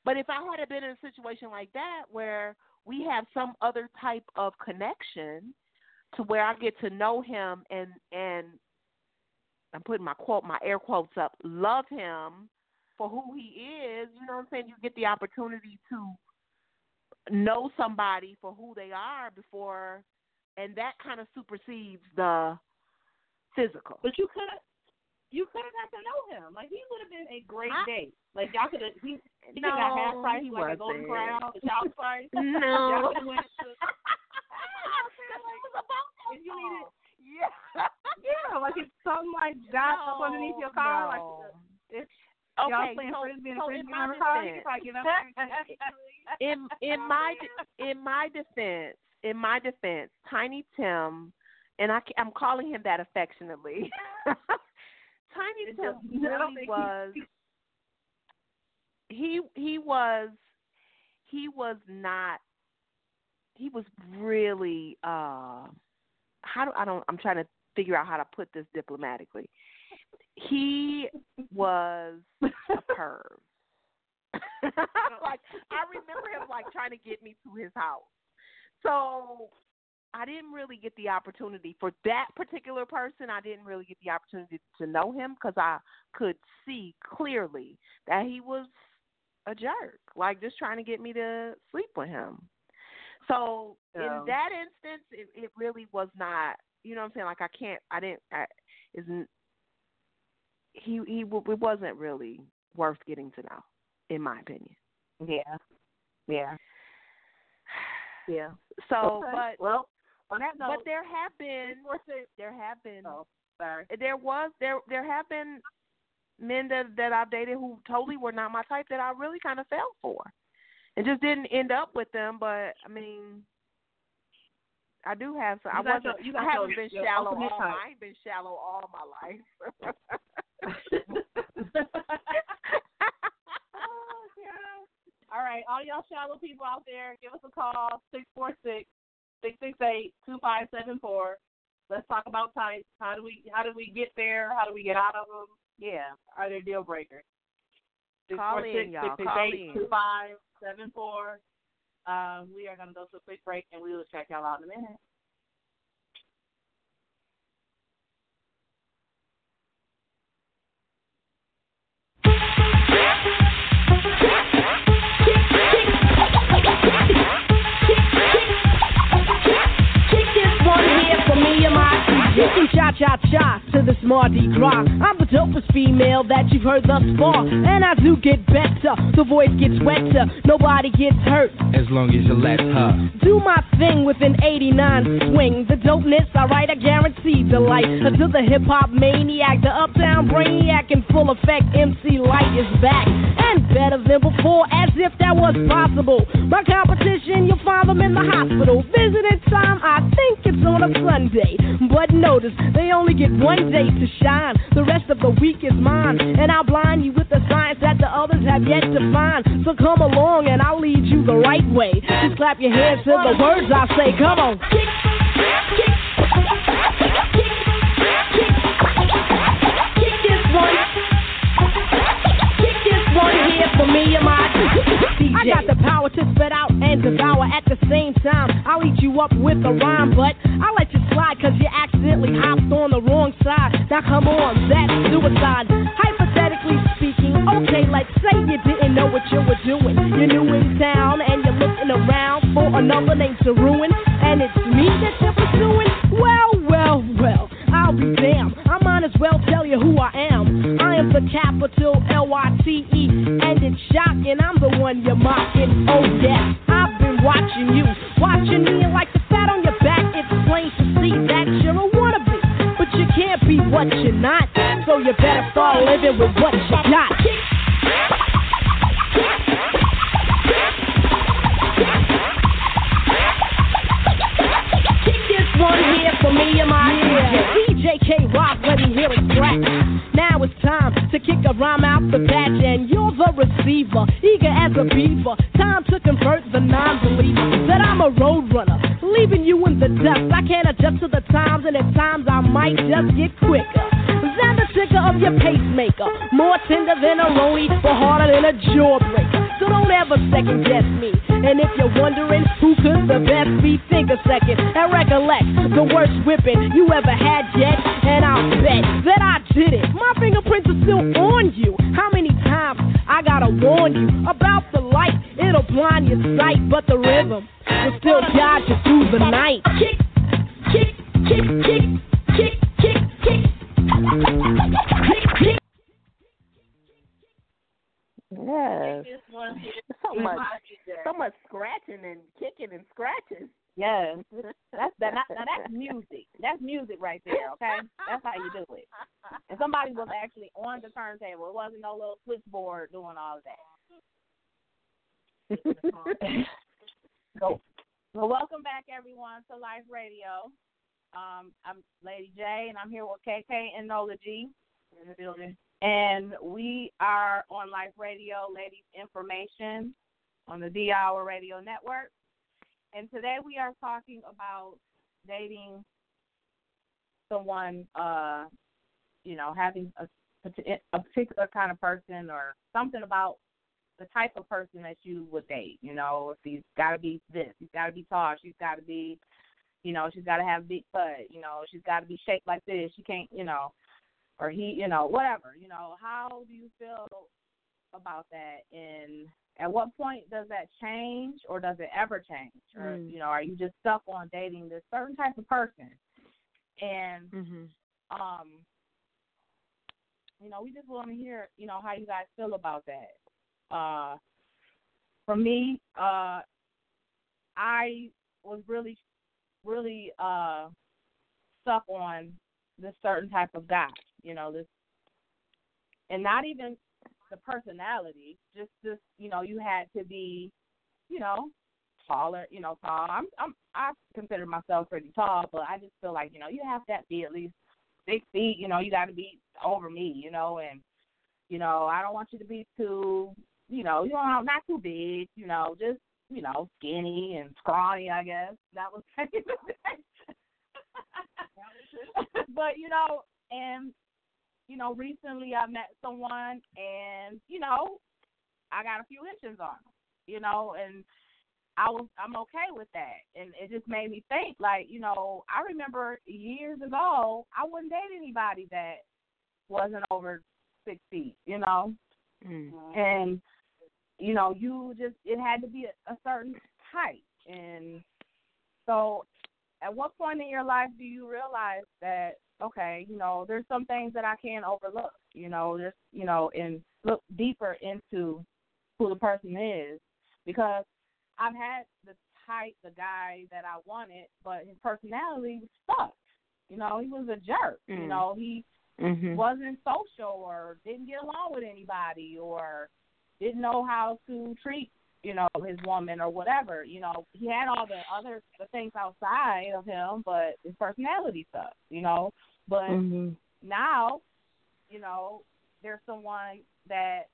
But if I had been in a situation like that where we have some other type of connection to where I get to know him and and I'm putting my quote my air quotes up, love him for who he is, you know what I'm saying? You get the opportunity to know somebody for who they are before and that kind of supersedes the physical. But you could you could have got to know him. Like he would have been a great I- date. Like y'all could have he he No, could have got half price he like a golden crown, a child's price. No. y'all could have went to [laughs] If you needed yeah. [laughs] Yeah, like if something like got up underneath your car, like No. if y'all Okay, playing so- frisbee and so frisbee in my car, you defense- could probably get up [laughs] in in my in my defense, in my defense, Tiny Tim, and I I'm calling him that affectionately. Tiny Tim just- I don't really was. He he was he was not. He was really. uh How do I don't? I'm trying to figure out how to put this diplomatically. He was a [laughs] perv. [laughs] like I remember him like trying to get me to his house. So I didn't really get the opportunity for that particular person. I didn't really get the opportunity to know him because I could see clearly that he was a jerk, like just trying to get me to sleep with him. So in that instance, it, it really was not. You know what I'm saying? Like I can't. I didn't. I, isn't he? He it wasn't really worth getting to know, in my opinion. Yeah. Yeah. [sighs] Yeah. So, Okay. but well, on that note, but there have been there have been oh, sorry. there was there there have been men that that I've dated who totally were not my type that I really kind of fell for, and just didn't end up with them. But I mean, I do have some. You I wasn't. your- you I haven't your- been your shallow. All, type. I ain't been shallow all my life. [laughs] [laughs] Oh, all right, all y'all shallow people out there, give us a call six four six six six eight two five seven four. Let's talk about types. How do we how do we get there? How do we get out of them? Yeah, are there deal breakers? Call in, y'all. Call in. 646-668-2574. Um, we are gonna go to a quick break and we will check y'all out in a minute. You can cha cha cha to this Mardi Gras. I'm the dopest female that you've heard thus far. And I do get better. The voice gets wetter. Nobody gets hurt. As long as you let her. Do my thing with an 89 swing. The dopeness, alright, I guarantee delight. Until the hip hop maniac, the uptown brainiac in full effect, MC Lyte is back. Better than before, as if that was possible. My competition, you'll find them in the hospital. Visiting time, I think it's on a Sunday. But notice, they only get one day to shine. The rest of the week is mine. And I'll blind you with the science that the others have yet to find. So come along and I'll lead you the right way. Just clap your hands to the words I say. Come on. For me and my DJ. [laughs] I got the power to spit out and devour at the same time. I'll eat you up with a rhyme, but I'll let you slide cause you accidentally hopped on the wrong side. Now come on, that's suicide. Hypothetically speaking, okay, like say you didn't know what you were doing. You're new in town and you're looking around for another name to ruin. And it's me that you're pursuing? Well, well, well, I'll be damned. I might as well tell you who I am. I am the capital L Y T E, and it's shocking. I'm the one you're mocking. Oh yes, I've been watching you, watching me, and like the fat on your back, it's plain to see that you're a wannabe. But you can't be what you're not, so you better start living with what you got. The receiver, eager as a beaver. Time to convert the non-believer that I'm a road runner, leaving you in the dust. I can't adjust to the times, and at times I might just get quicker. Than the ticker of your pacemaker, more tender than a rollie, but harder than a jawbreaker. So don't ever second guess me. And if you're wondering who could the best be, think a second and recollect the worst whipping you ever had yet. And I'll bet that I did it. My fingerprints are still on you. How many times I gotta warn you about the Lyte? It'll blind your sight, but the rhythm will still guide you through the night. Kick, kick, kick, kick, kick, kick, kick. Kick, kick. Yes. This one here So much, is so much scratching and kicking and scratching. Yes, that's that. Now, now that's [laughs] music. That's music right there. Okay, that's how you do it. And somebody was actually on the turntable. It wasn't no little switchboard doing all of that. [laughs] So, well, welcome back everyone to Life Radio. Um, I'm Lady J, and I'm here with KK and Nola G in the building. And we are on Life Radio, Ladies In Formation, on the D Hour Radio Network. And today we are talking about dating someone, uh, you know, having a, a particular kind of person or something about the type of person that you would date. You know, if he's got to be this, he's got to be tall, she's got to be, you know, she's got to have big butt, you know, she's got to be shaped like this. She can't, you know, or he, you know, whatever. You know, how do you feel about that? And at what point does that change, or does it ever change? Or Mm. you know, are you just stuck on dating this certain type of person? And Mhm. um, you know, we just want to hear, you know, how you guys feel about that. Uh, for me, uh, I was really, really uh, stuck on this certain type of guy. You know, this, and not even the personality, just this. You know, you had to be, you know, taller. You know, tall. I'm, I'm, I consider myself pretty tall, but I just feel like you know you have to be at least six feet. You know, you got to be over me. You know, and you know I don't want you to be too, you know, you know not too big. You know, just you know skinny and scrawny. I guess that was. but you know, and you know, recently I met someone, and you know, I got a few inches on him. You know, and I was I'm okay with that, and it just made me think. Like, you know, I remember years ago, I wouldn't date anybody that wasn't over six feet. You know, Mm. and you know, you just it had to be a, a certain height, and so at what point in your life do you realize that okay, you know, there's some things that I can't overlook. You know, just you know, and look deeper into who the person is because I've had the type, the guy that I wanted, but his personality was stuck. You know, he was a jerk. You Mm. know, he Mhm. wasn't social or didn't get along with anybody or didn't know how to treat you know his woman or whatever you know he had all the other the things outside of him but his personality sucks you know but Mhm. now you know there's someone that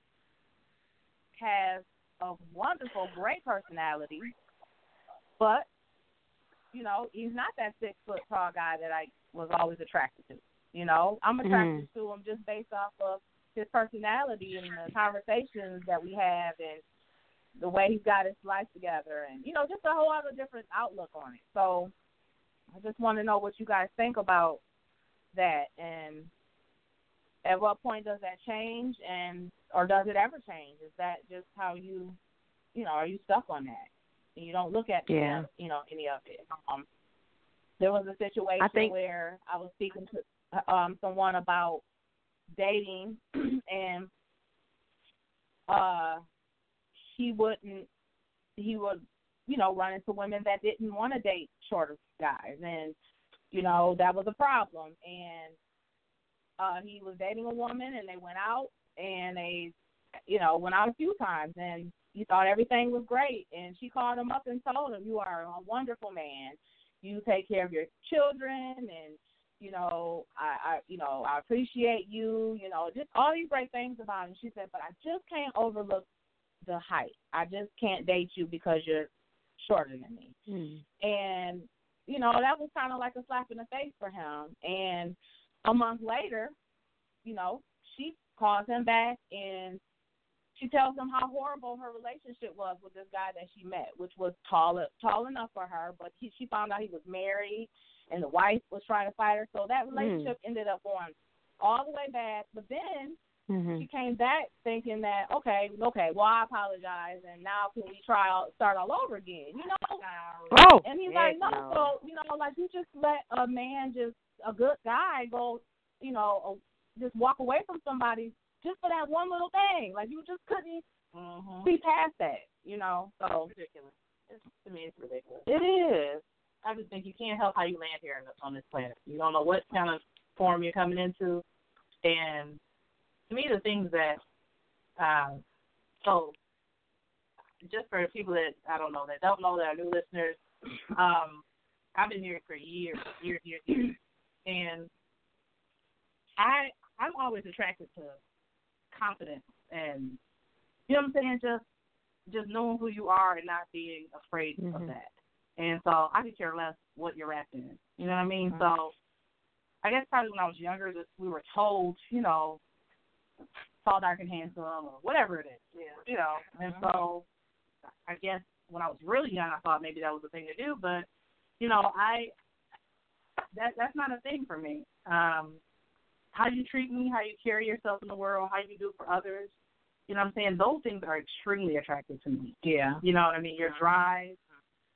has a wonderful great personality but you know he's not that six foot tall guy that i was always attracted to you know i'm attracted Mhm. to him just based off of his personality and the conversations that we have and the way he's got his life together and you know just a whole other different outlook on it so i just want to know what you guys think about that? And at what point does that change? And or does it ever change? Is that just how you you know are you stuck on that? And you don't look at Yeah. you know any of it. Um there was a situation I think- where i was speaking to um someone about dating [clears throat] and uh he wouldn't he would you know run into women that didn't want to date shorter guys. And you know that was a problem. And uh he was dating a woman and they went out and they you know went out a few times and he thought everything was great. And she called him up and told him you are a wonderful man. You take care of your children and you know i i you know i appreciate you you know just all these great things about him. She said but i just can't overlook the height. I just can't date you because you're shorter than me. Hmm. and you know that was kind of like a slap in the face for him and a month later you know she calls him back and she tells him how horrible her relationship was with this guy that she met, which was tall tall enough for her, but he, she found out he was married and the wife was trying to fight her. So that hmm. relationship ended up going all the way bad. But then Mm-hmm. she came back thinking that okay, okay, well I apologize, and now can we try out, start all over again? You know? Oh, and he's like, no, no. so you know, like you just let a man, just a good guy, go, you know, just walk away from somebody just for that one little thing. Like you just couldn't Mm-hmm. see past that, you know. So ridiculous. It's, to me, it's ridiculous. it is. I just think you can't help how you land here on this planet. You don't know what kind of form you're coming into, and to me, the things that, um, so just for people that I don't know that don't know that are new listeners, um, I've been here for years, years, years, years, and I I'm always attracted to confidence and you know what I'm saying, just just knowing who you are and not being afraid of Mhm. that. And so I could care less what you're wrapped in. You know what I mean? So I guess probably when I was younger we were told, you know, tall, dark and handsome or whatever it is. Yeah. You know. And so I guess when I was really young I thought maybe that was the thing to do, but you know, I that that's not a thing for me. Um how you treat me, how you carry yourself in the world, how you do for others. You know what I'm saying? Those things are extremely attractive to me. Yeah. You know what I mean? Your drive,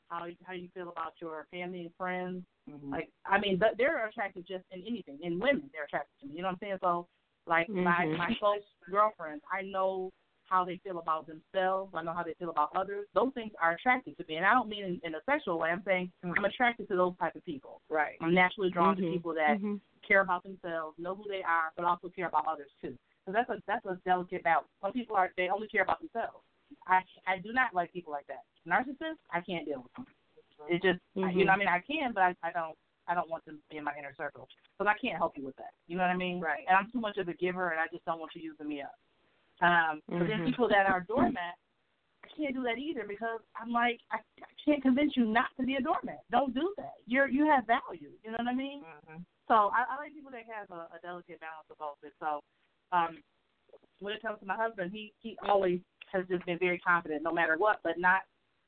how how you feel about your family and friends. Mm-hmm. Like I mean, they're attractive just in anything. In women, they're attractive to me. You know what I'm saying? So, like my Mhm. my close girlfriends, I know how they feel about themselves. I know how they feel about others. Those things are attractive to me, and I don't mean in, in a sexual way. I'm saying I'm attracted to those type of people. Right. I'm naturally drawn to Mhm. people that Mhm. care about themselves, know who they are, but also care about others too. So that's a that's a delicate balance. Some people are they only care about themselves. I I do not like people like that. Narcissists, I can't deal with them. It just I- you know I mean I can, but I I don't I don't want them to be in my inner circle because I can't help you with that. You know what I mean? Right. And I'm too much of a giver, and I just don't want you using me up. Um, but then Mhm. people that are doormat, I can't do that either because I'm like I, I can't convince you not to be a doormat. Don't do that. You're you have value. You know what I mean? Mm-hmm. So I, I like people that have a, a delicate balance of both. And so um, when it comes to my husband, he he always has just been very confident, no matter what, but not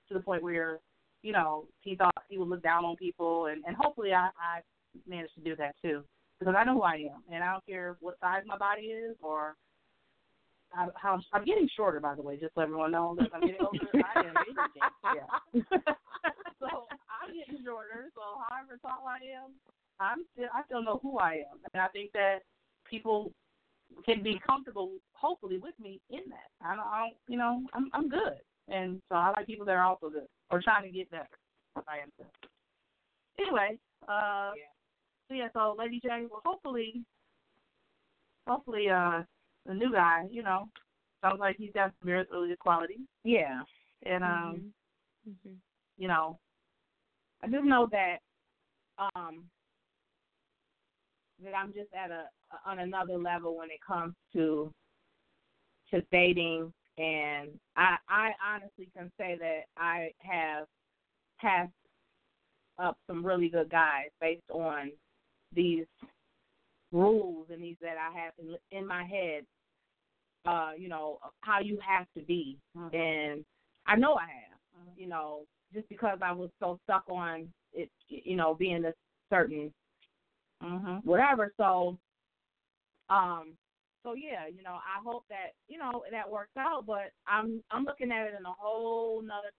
to the point where you know he thought he would look down on people, and and hopefully I I managed to do that too because I know who I am, and I don't care what size my body is or I, how I'm getting shorter, by the way, just so everyone knows that I'm getting older. I am [laughs] aging. Yeah. [laughs] so I'm getting shorter. So however tall I am, I'm still I still know who I am, and I think that people can be comfortable, hopefully, with me in that. I don't, I don't you know, I'm I'm good, and so I like people that are also good or trying to get better. I am. Anyway, uh, so yeah, so Lady J, well, hopefully, hopefully, uh, the new guy, you know, sounds like he's got some really good qualities, Yeah. and um, Mhm. you know, I do know that um that I'm just at a on another level when it comes to to dating and I I honestly can say that I have passed up some really good guys based on these rules and these that I have in, in my head uh you know how you have to be and I know I have you know just because I was so stuck on it you know being a certain mm-hmm. whatever. So, um, so yeah, you know, I hope that you know that works out. But I'm I'm looking at it in a whole nother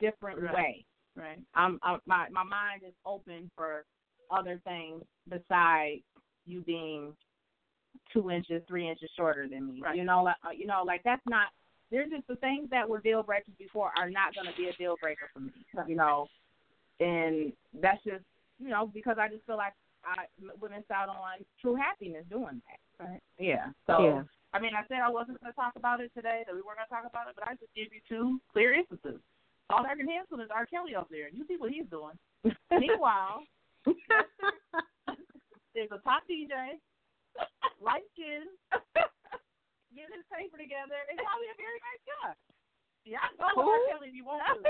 different Right. way. right, I'm, i my my mind is open for other things besides you being two inches, three inches shorter than me. Right. You know, like uh, you know, like that's not there's just the things that were deal breakers before are not going to be a deal breaker for me. You know, and that's just you know because I just feel like I would miss out on true happiness doing that. Right. Yeah. So Yeah. I mean, I said I wasn't going to talk about it today, that we weren't going to talk about it, but I just give you two clear instances. All American Handsome is R. Kelly up there. You see what he's doing. [laughs] Meanwhile, [laughs] there's a top DJ, light skin, getting his paper together, and probably a very nice guy. Yeah, go with R. Kelly if you want to.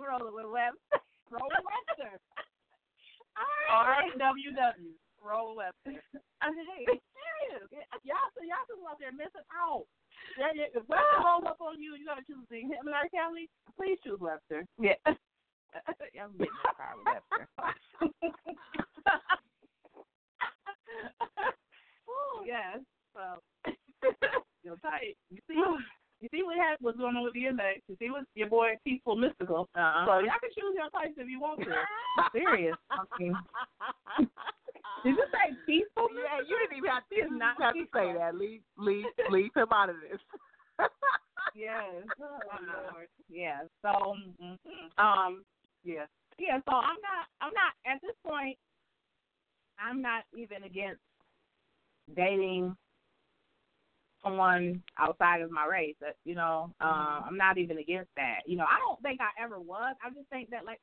Rolling with Webster. Roland Webster. R-W-W. Roland Webster. [laughs] I mean, hey, it's [laughs] serious. Y'all, so y'all people out there missing out. Yeah, yeah, if Webster rolls up on you, you got to choose between him and R. Kelly. Please choose Webster. [laughs] Yeah. I'm getting in the car with Webster. yes. So, you're tight. You see, you see what happened, what's going on with DNA. You see what your boy Peaceful Mystical. Uh-huh. So y'all can choose your types if you want to. I'm serious. I mean, did you say peaceful? Yeah, you didn't even have to, not have to say that. Leave, leave, [laughs] leave him out of this. [laughs] Yes. Oh, Lord. Yeah. So, mhm. um, yeah, yeah. So I'm not. I'm not at this point. I'm not even against dating someone outside of my race. That you know, uh, I'm not even against that. You know, I don't think I ever was. I just think that like.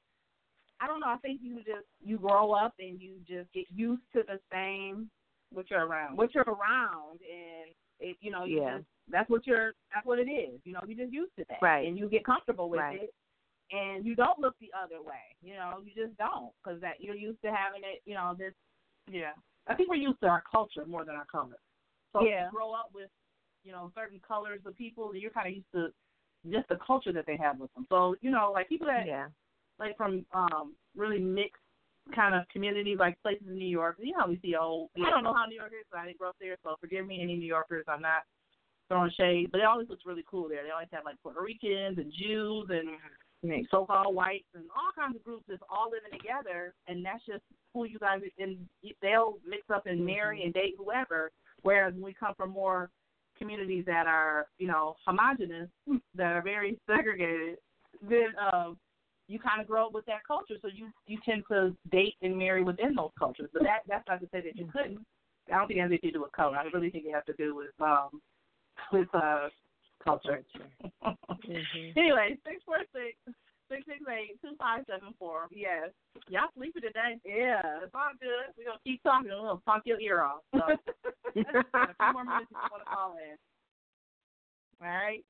I don't know. I think you just you grow up and you just get used to the same what you're around. What you're around, and it, you know, you Yeah. just that's what you're that's what it is. You know, you just used to that, Right. And you get comfortable with Right. it, and you don't look the other way. You know, you just don't because that you're used to having it. You know, this. Yeah. I think we're used to our culture more than our color. So Yeah. you grow up with, you know, certain colors of people, you're kind of used to just the culture that they have with them. So, you know, like people that, Yeah. Like from um really mixed kind of communities, like places in New York. You know how we see old, I don't know how New York is, but I didn't grow up there, so forgive me, any New Yorkers. I'm not throwing shade, but it always looks really cool there. They always have like Puerto Ricans and Jews and know, so-called whites and all kinds of groups just all living together, and that's just who you guys and they'll mix up and marry and date whoever. Whereas when we come from more communities that are you know homogenous, that are very [laughs] segregated, then um, you kind of grow up with that culture, so you you tend to date and marry within those cultures. But that that's not to say that you couldn't. I don't think it has anything to do with color. I really think it has to do with um with uh culture. [laughs] Anyway, six four six six six eight two five seven four. Yes. Y'all sleepy today. Yeah. It's all good. We're gonna keep talking. We're gonna talk your ear off. So [laughs] a few more minutes if you wanna call in. All right.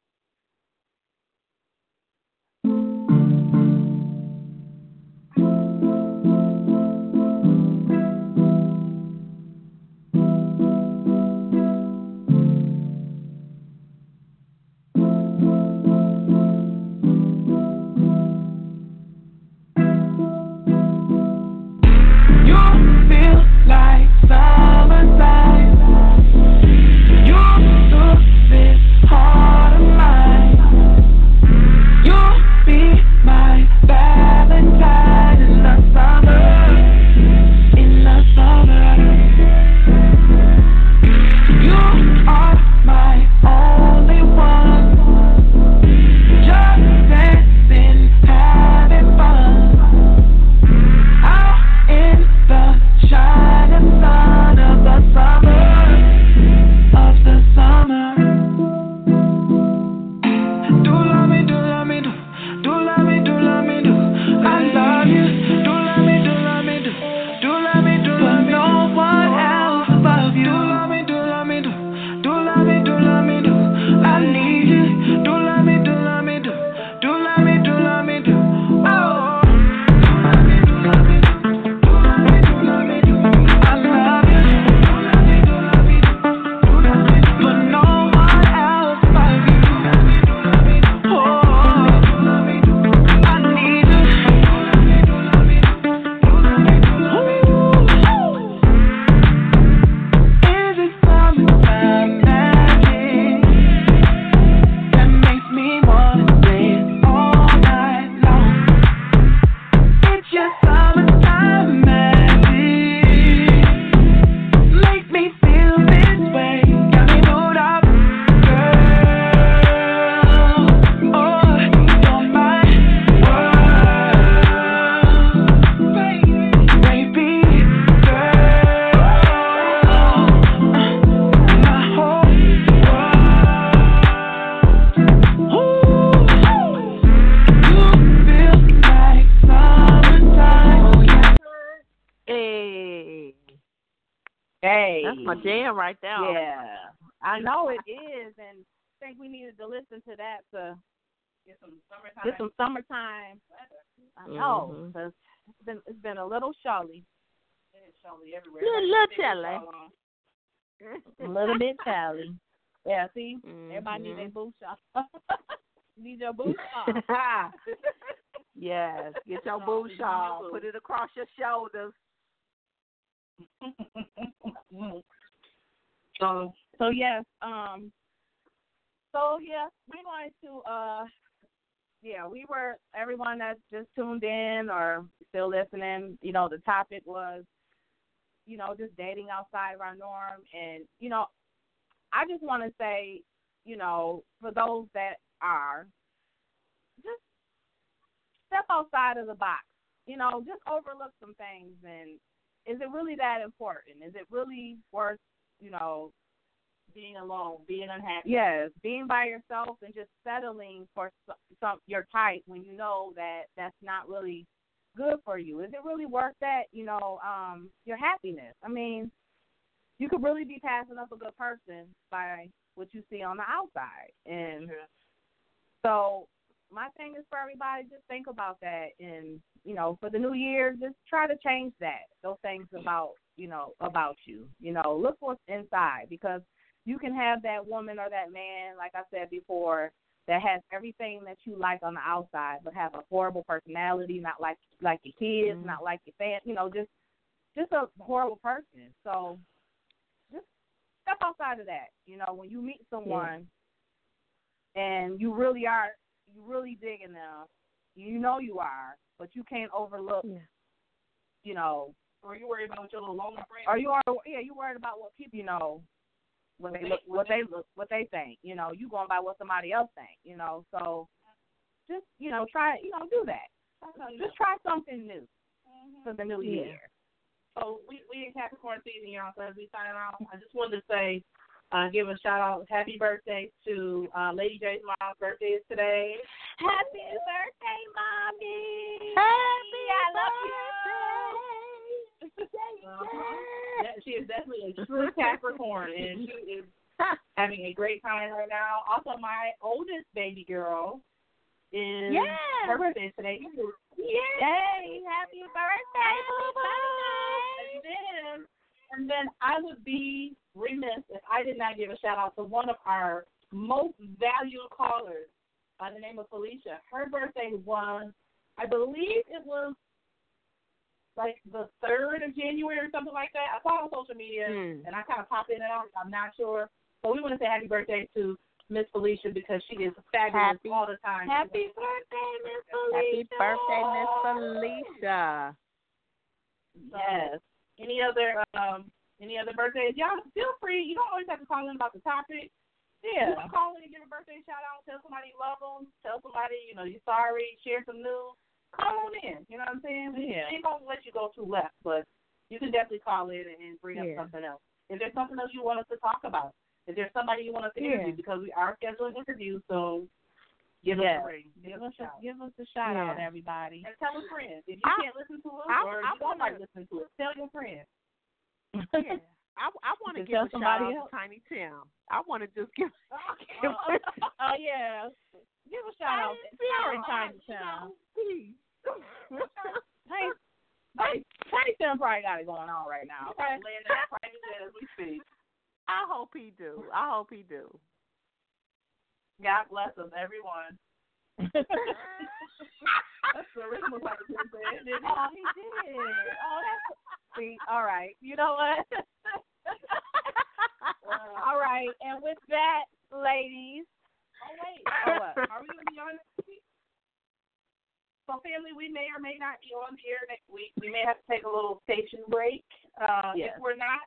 Jam right there. Yeah, I know it is, and I think we needed to listen to that to Get some summertime. get some summertime. I know, Mhm. 'cause it's been it's been a little chilly, It's chilly everywhere. Little, little chilly. [laughs] a little bit chilly. Yeah, see, Mm-hmm. everybody need their boots off. [laughs] need your boots [laughs] off. yes, get your boo shawl, put it across your shoulders. So so yes, um so yeah, we're going to uh yeah, we were everyone that's just tuned in or still listening, you know, the topic was, you know, just dating outside of our norm and, you know, I just wanna say, you know, for those that are, just step outside of the box. You know, just overlook some things and is it really that important? Is it really worth, you know, being alone, being unhappy. yes, being by yourself and just settling for some, some your type when you know that that's not really good for you? Is it really worth that? You know, um, your happiness. I mean, you could really be passing up a good person by what you see on the outside, and so my thing is for everybody just think about that and you know for the new year just try to change that those things [clears throat] about you know about you. You know look what's inside because you can have that woman or that man like i said before that has everything that you like on the outside but have a horrible personality not like like your kids Mhm. not like your fan you know just just a horrible person. So just step outside of that. You know when you meet someone and you really are you really digging them you know you are but you can't overlook you know Or you worry about your little loner friend. or you are yeah you worried about what people you know what they look what they look what they think you know you going by what somebody else think you know so just you know try you know do that just try something new for the new Yeah. year So we we in Capricorn season, y'all. So as we sign off, I just wanted to say, uh, give a shout out, happy birthday to uh, Lady J's mom's birthday is today. happy birthday mommy Happy i love you Uh-huh. She is definitely a true Capricorn, and she is [laughs] having a great time right now. Also, my oldest baby girl is Yes. her birthday today. Yay! Happy birthday, And then, and then I would be remiss if I did not give a shout out to one of our most valued callers by the name of Felicia. Her birthday was, I believe it was like the third of January or something like that. I saw on social media Hmm. and I kind of popped in and out. I'm not sure, but we want to say happy birthday to Miss Felicia because she is fabulous Happy- all the time. Happy birthday, Miss Felicia. Happy birthday, Miss Felicia. Yes. Any other um any other birthdays? Y'all feel free. You don't always have to call in about the topic. Yeah. call in and give a birthday shout out. Tell somebody you love them. Tell somebody you know you're sorry. Share some news. Call on in. You know what I'm saying? We Yeah. ain't gonna let you go too left, but you can definitely call in and bring up Yeah. something else. If there's something else you want us to talk about, if there's somebody you want us to Yeah. interview, because we are scheduling interviews, so give Yes. us a ring. Give Give us a give us a shout Yeah. out, everybody. And tell a friend. If you I- can't listen to us I- or I you don't like listening to us, tell your friend. Yeah. [laughs] I, I want to give a shout out else. to Tiny Tim. I want to just give. [laughs] [laughs] Oh, oh, oh, yeah. Give a shout out to Tim. Tiny Town. Please. Hey, hey, Town probably got it going on right now. Okay. Laying that as we speak. I hope he do. I hope he do. God bless us, everyone. [laughs] That's the original part of his said, didn't Oh, he did. Oh, that's see. All right. You know what? [laughs] All right. And with that, ladies. Oh wait. Oh, what? Are we gonna be on next week? So family, we may or may not be on here next week. We may have to take a little station break. Uh Yes. if we're not,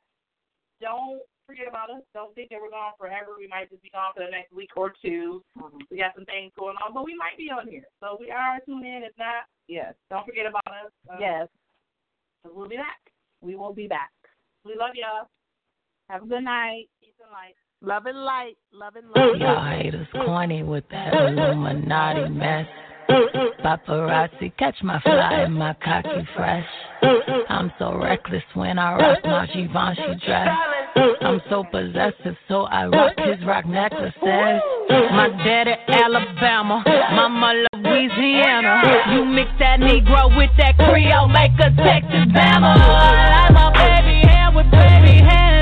don't forget about us. Don't think that we're gone forever. We might just be gone for the next week or 2 We got some things going on, but we might be on here. So we are tune in. If not, Yes. don't forget about us. Uh, Yes. So we'll be back. We will be back. We love y'all. Have a good night. Peace and light. Love and light. Love and light. Y'all haters corny with that Illuminati mess. Paparazzi, catch my fly and my cocky fresh. I'm so reckless when I rock my Givenchy dress. I'm so possessive, so I rock his rock necklaces. My daddy Alabama, mama Louisiana. You mix that Negro with that Creole, make a Texas Bama. I like my baby hair with baby hair.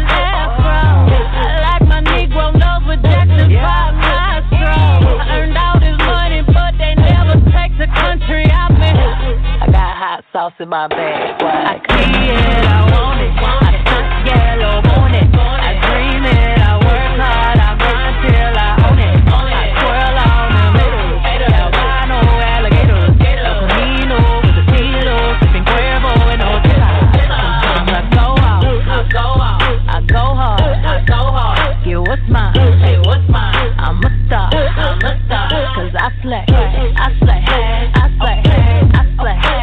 sauce in my bag. Why? I see it, I want it. I stunt yellow, want it. I dream it, I work hard, I grind till I own it. I twirl on the middle. Albino alligators. A Camino with a kilo. Sipping Cuervo in a hotel. Sometimes I go out. I go out. I go hard. I go hard. Get what's mine. Hey, what's mine? I'm a star. I'm a star. Cause I slay. I slay. I slay. I slay. I slay.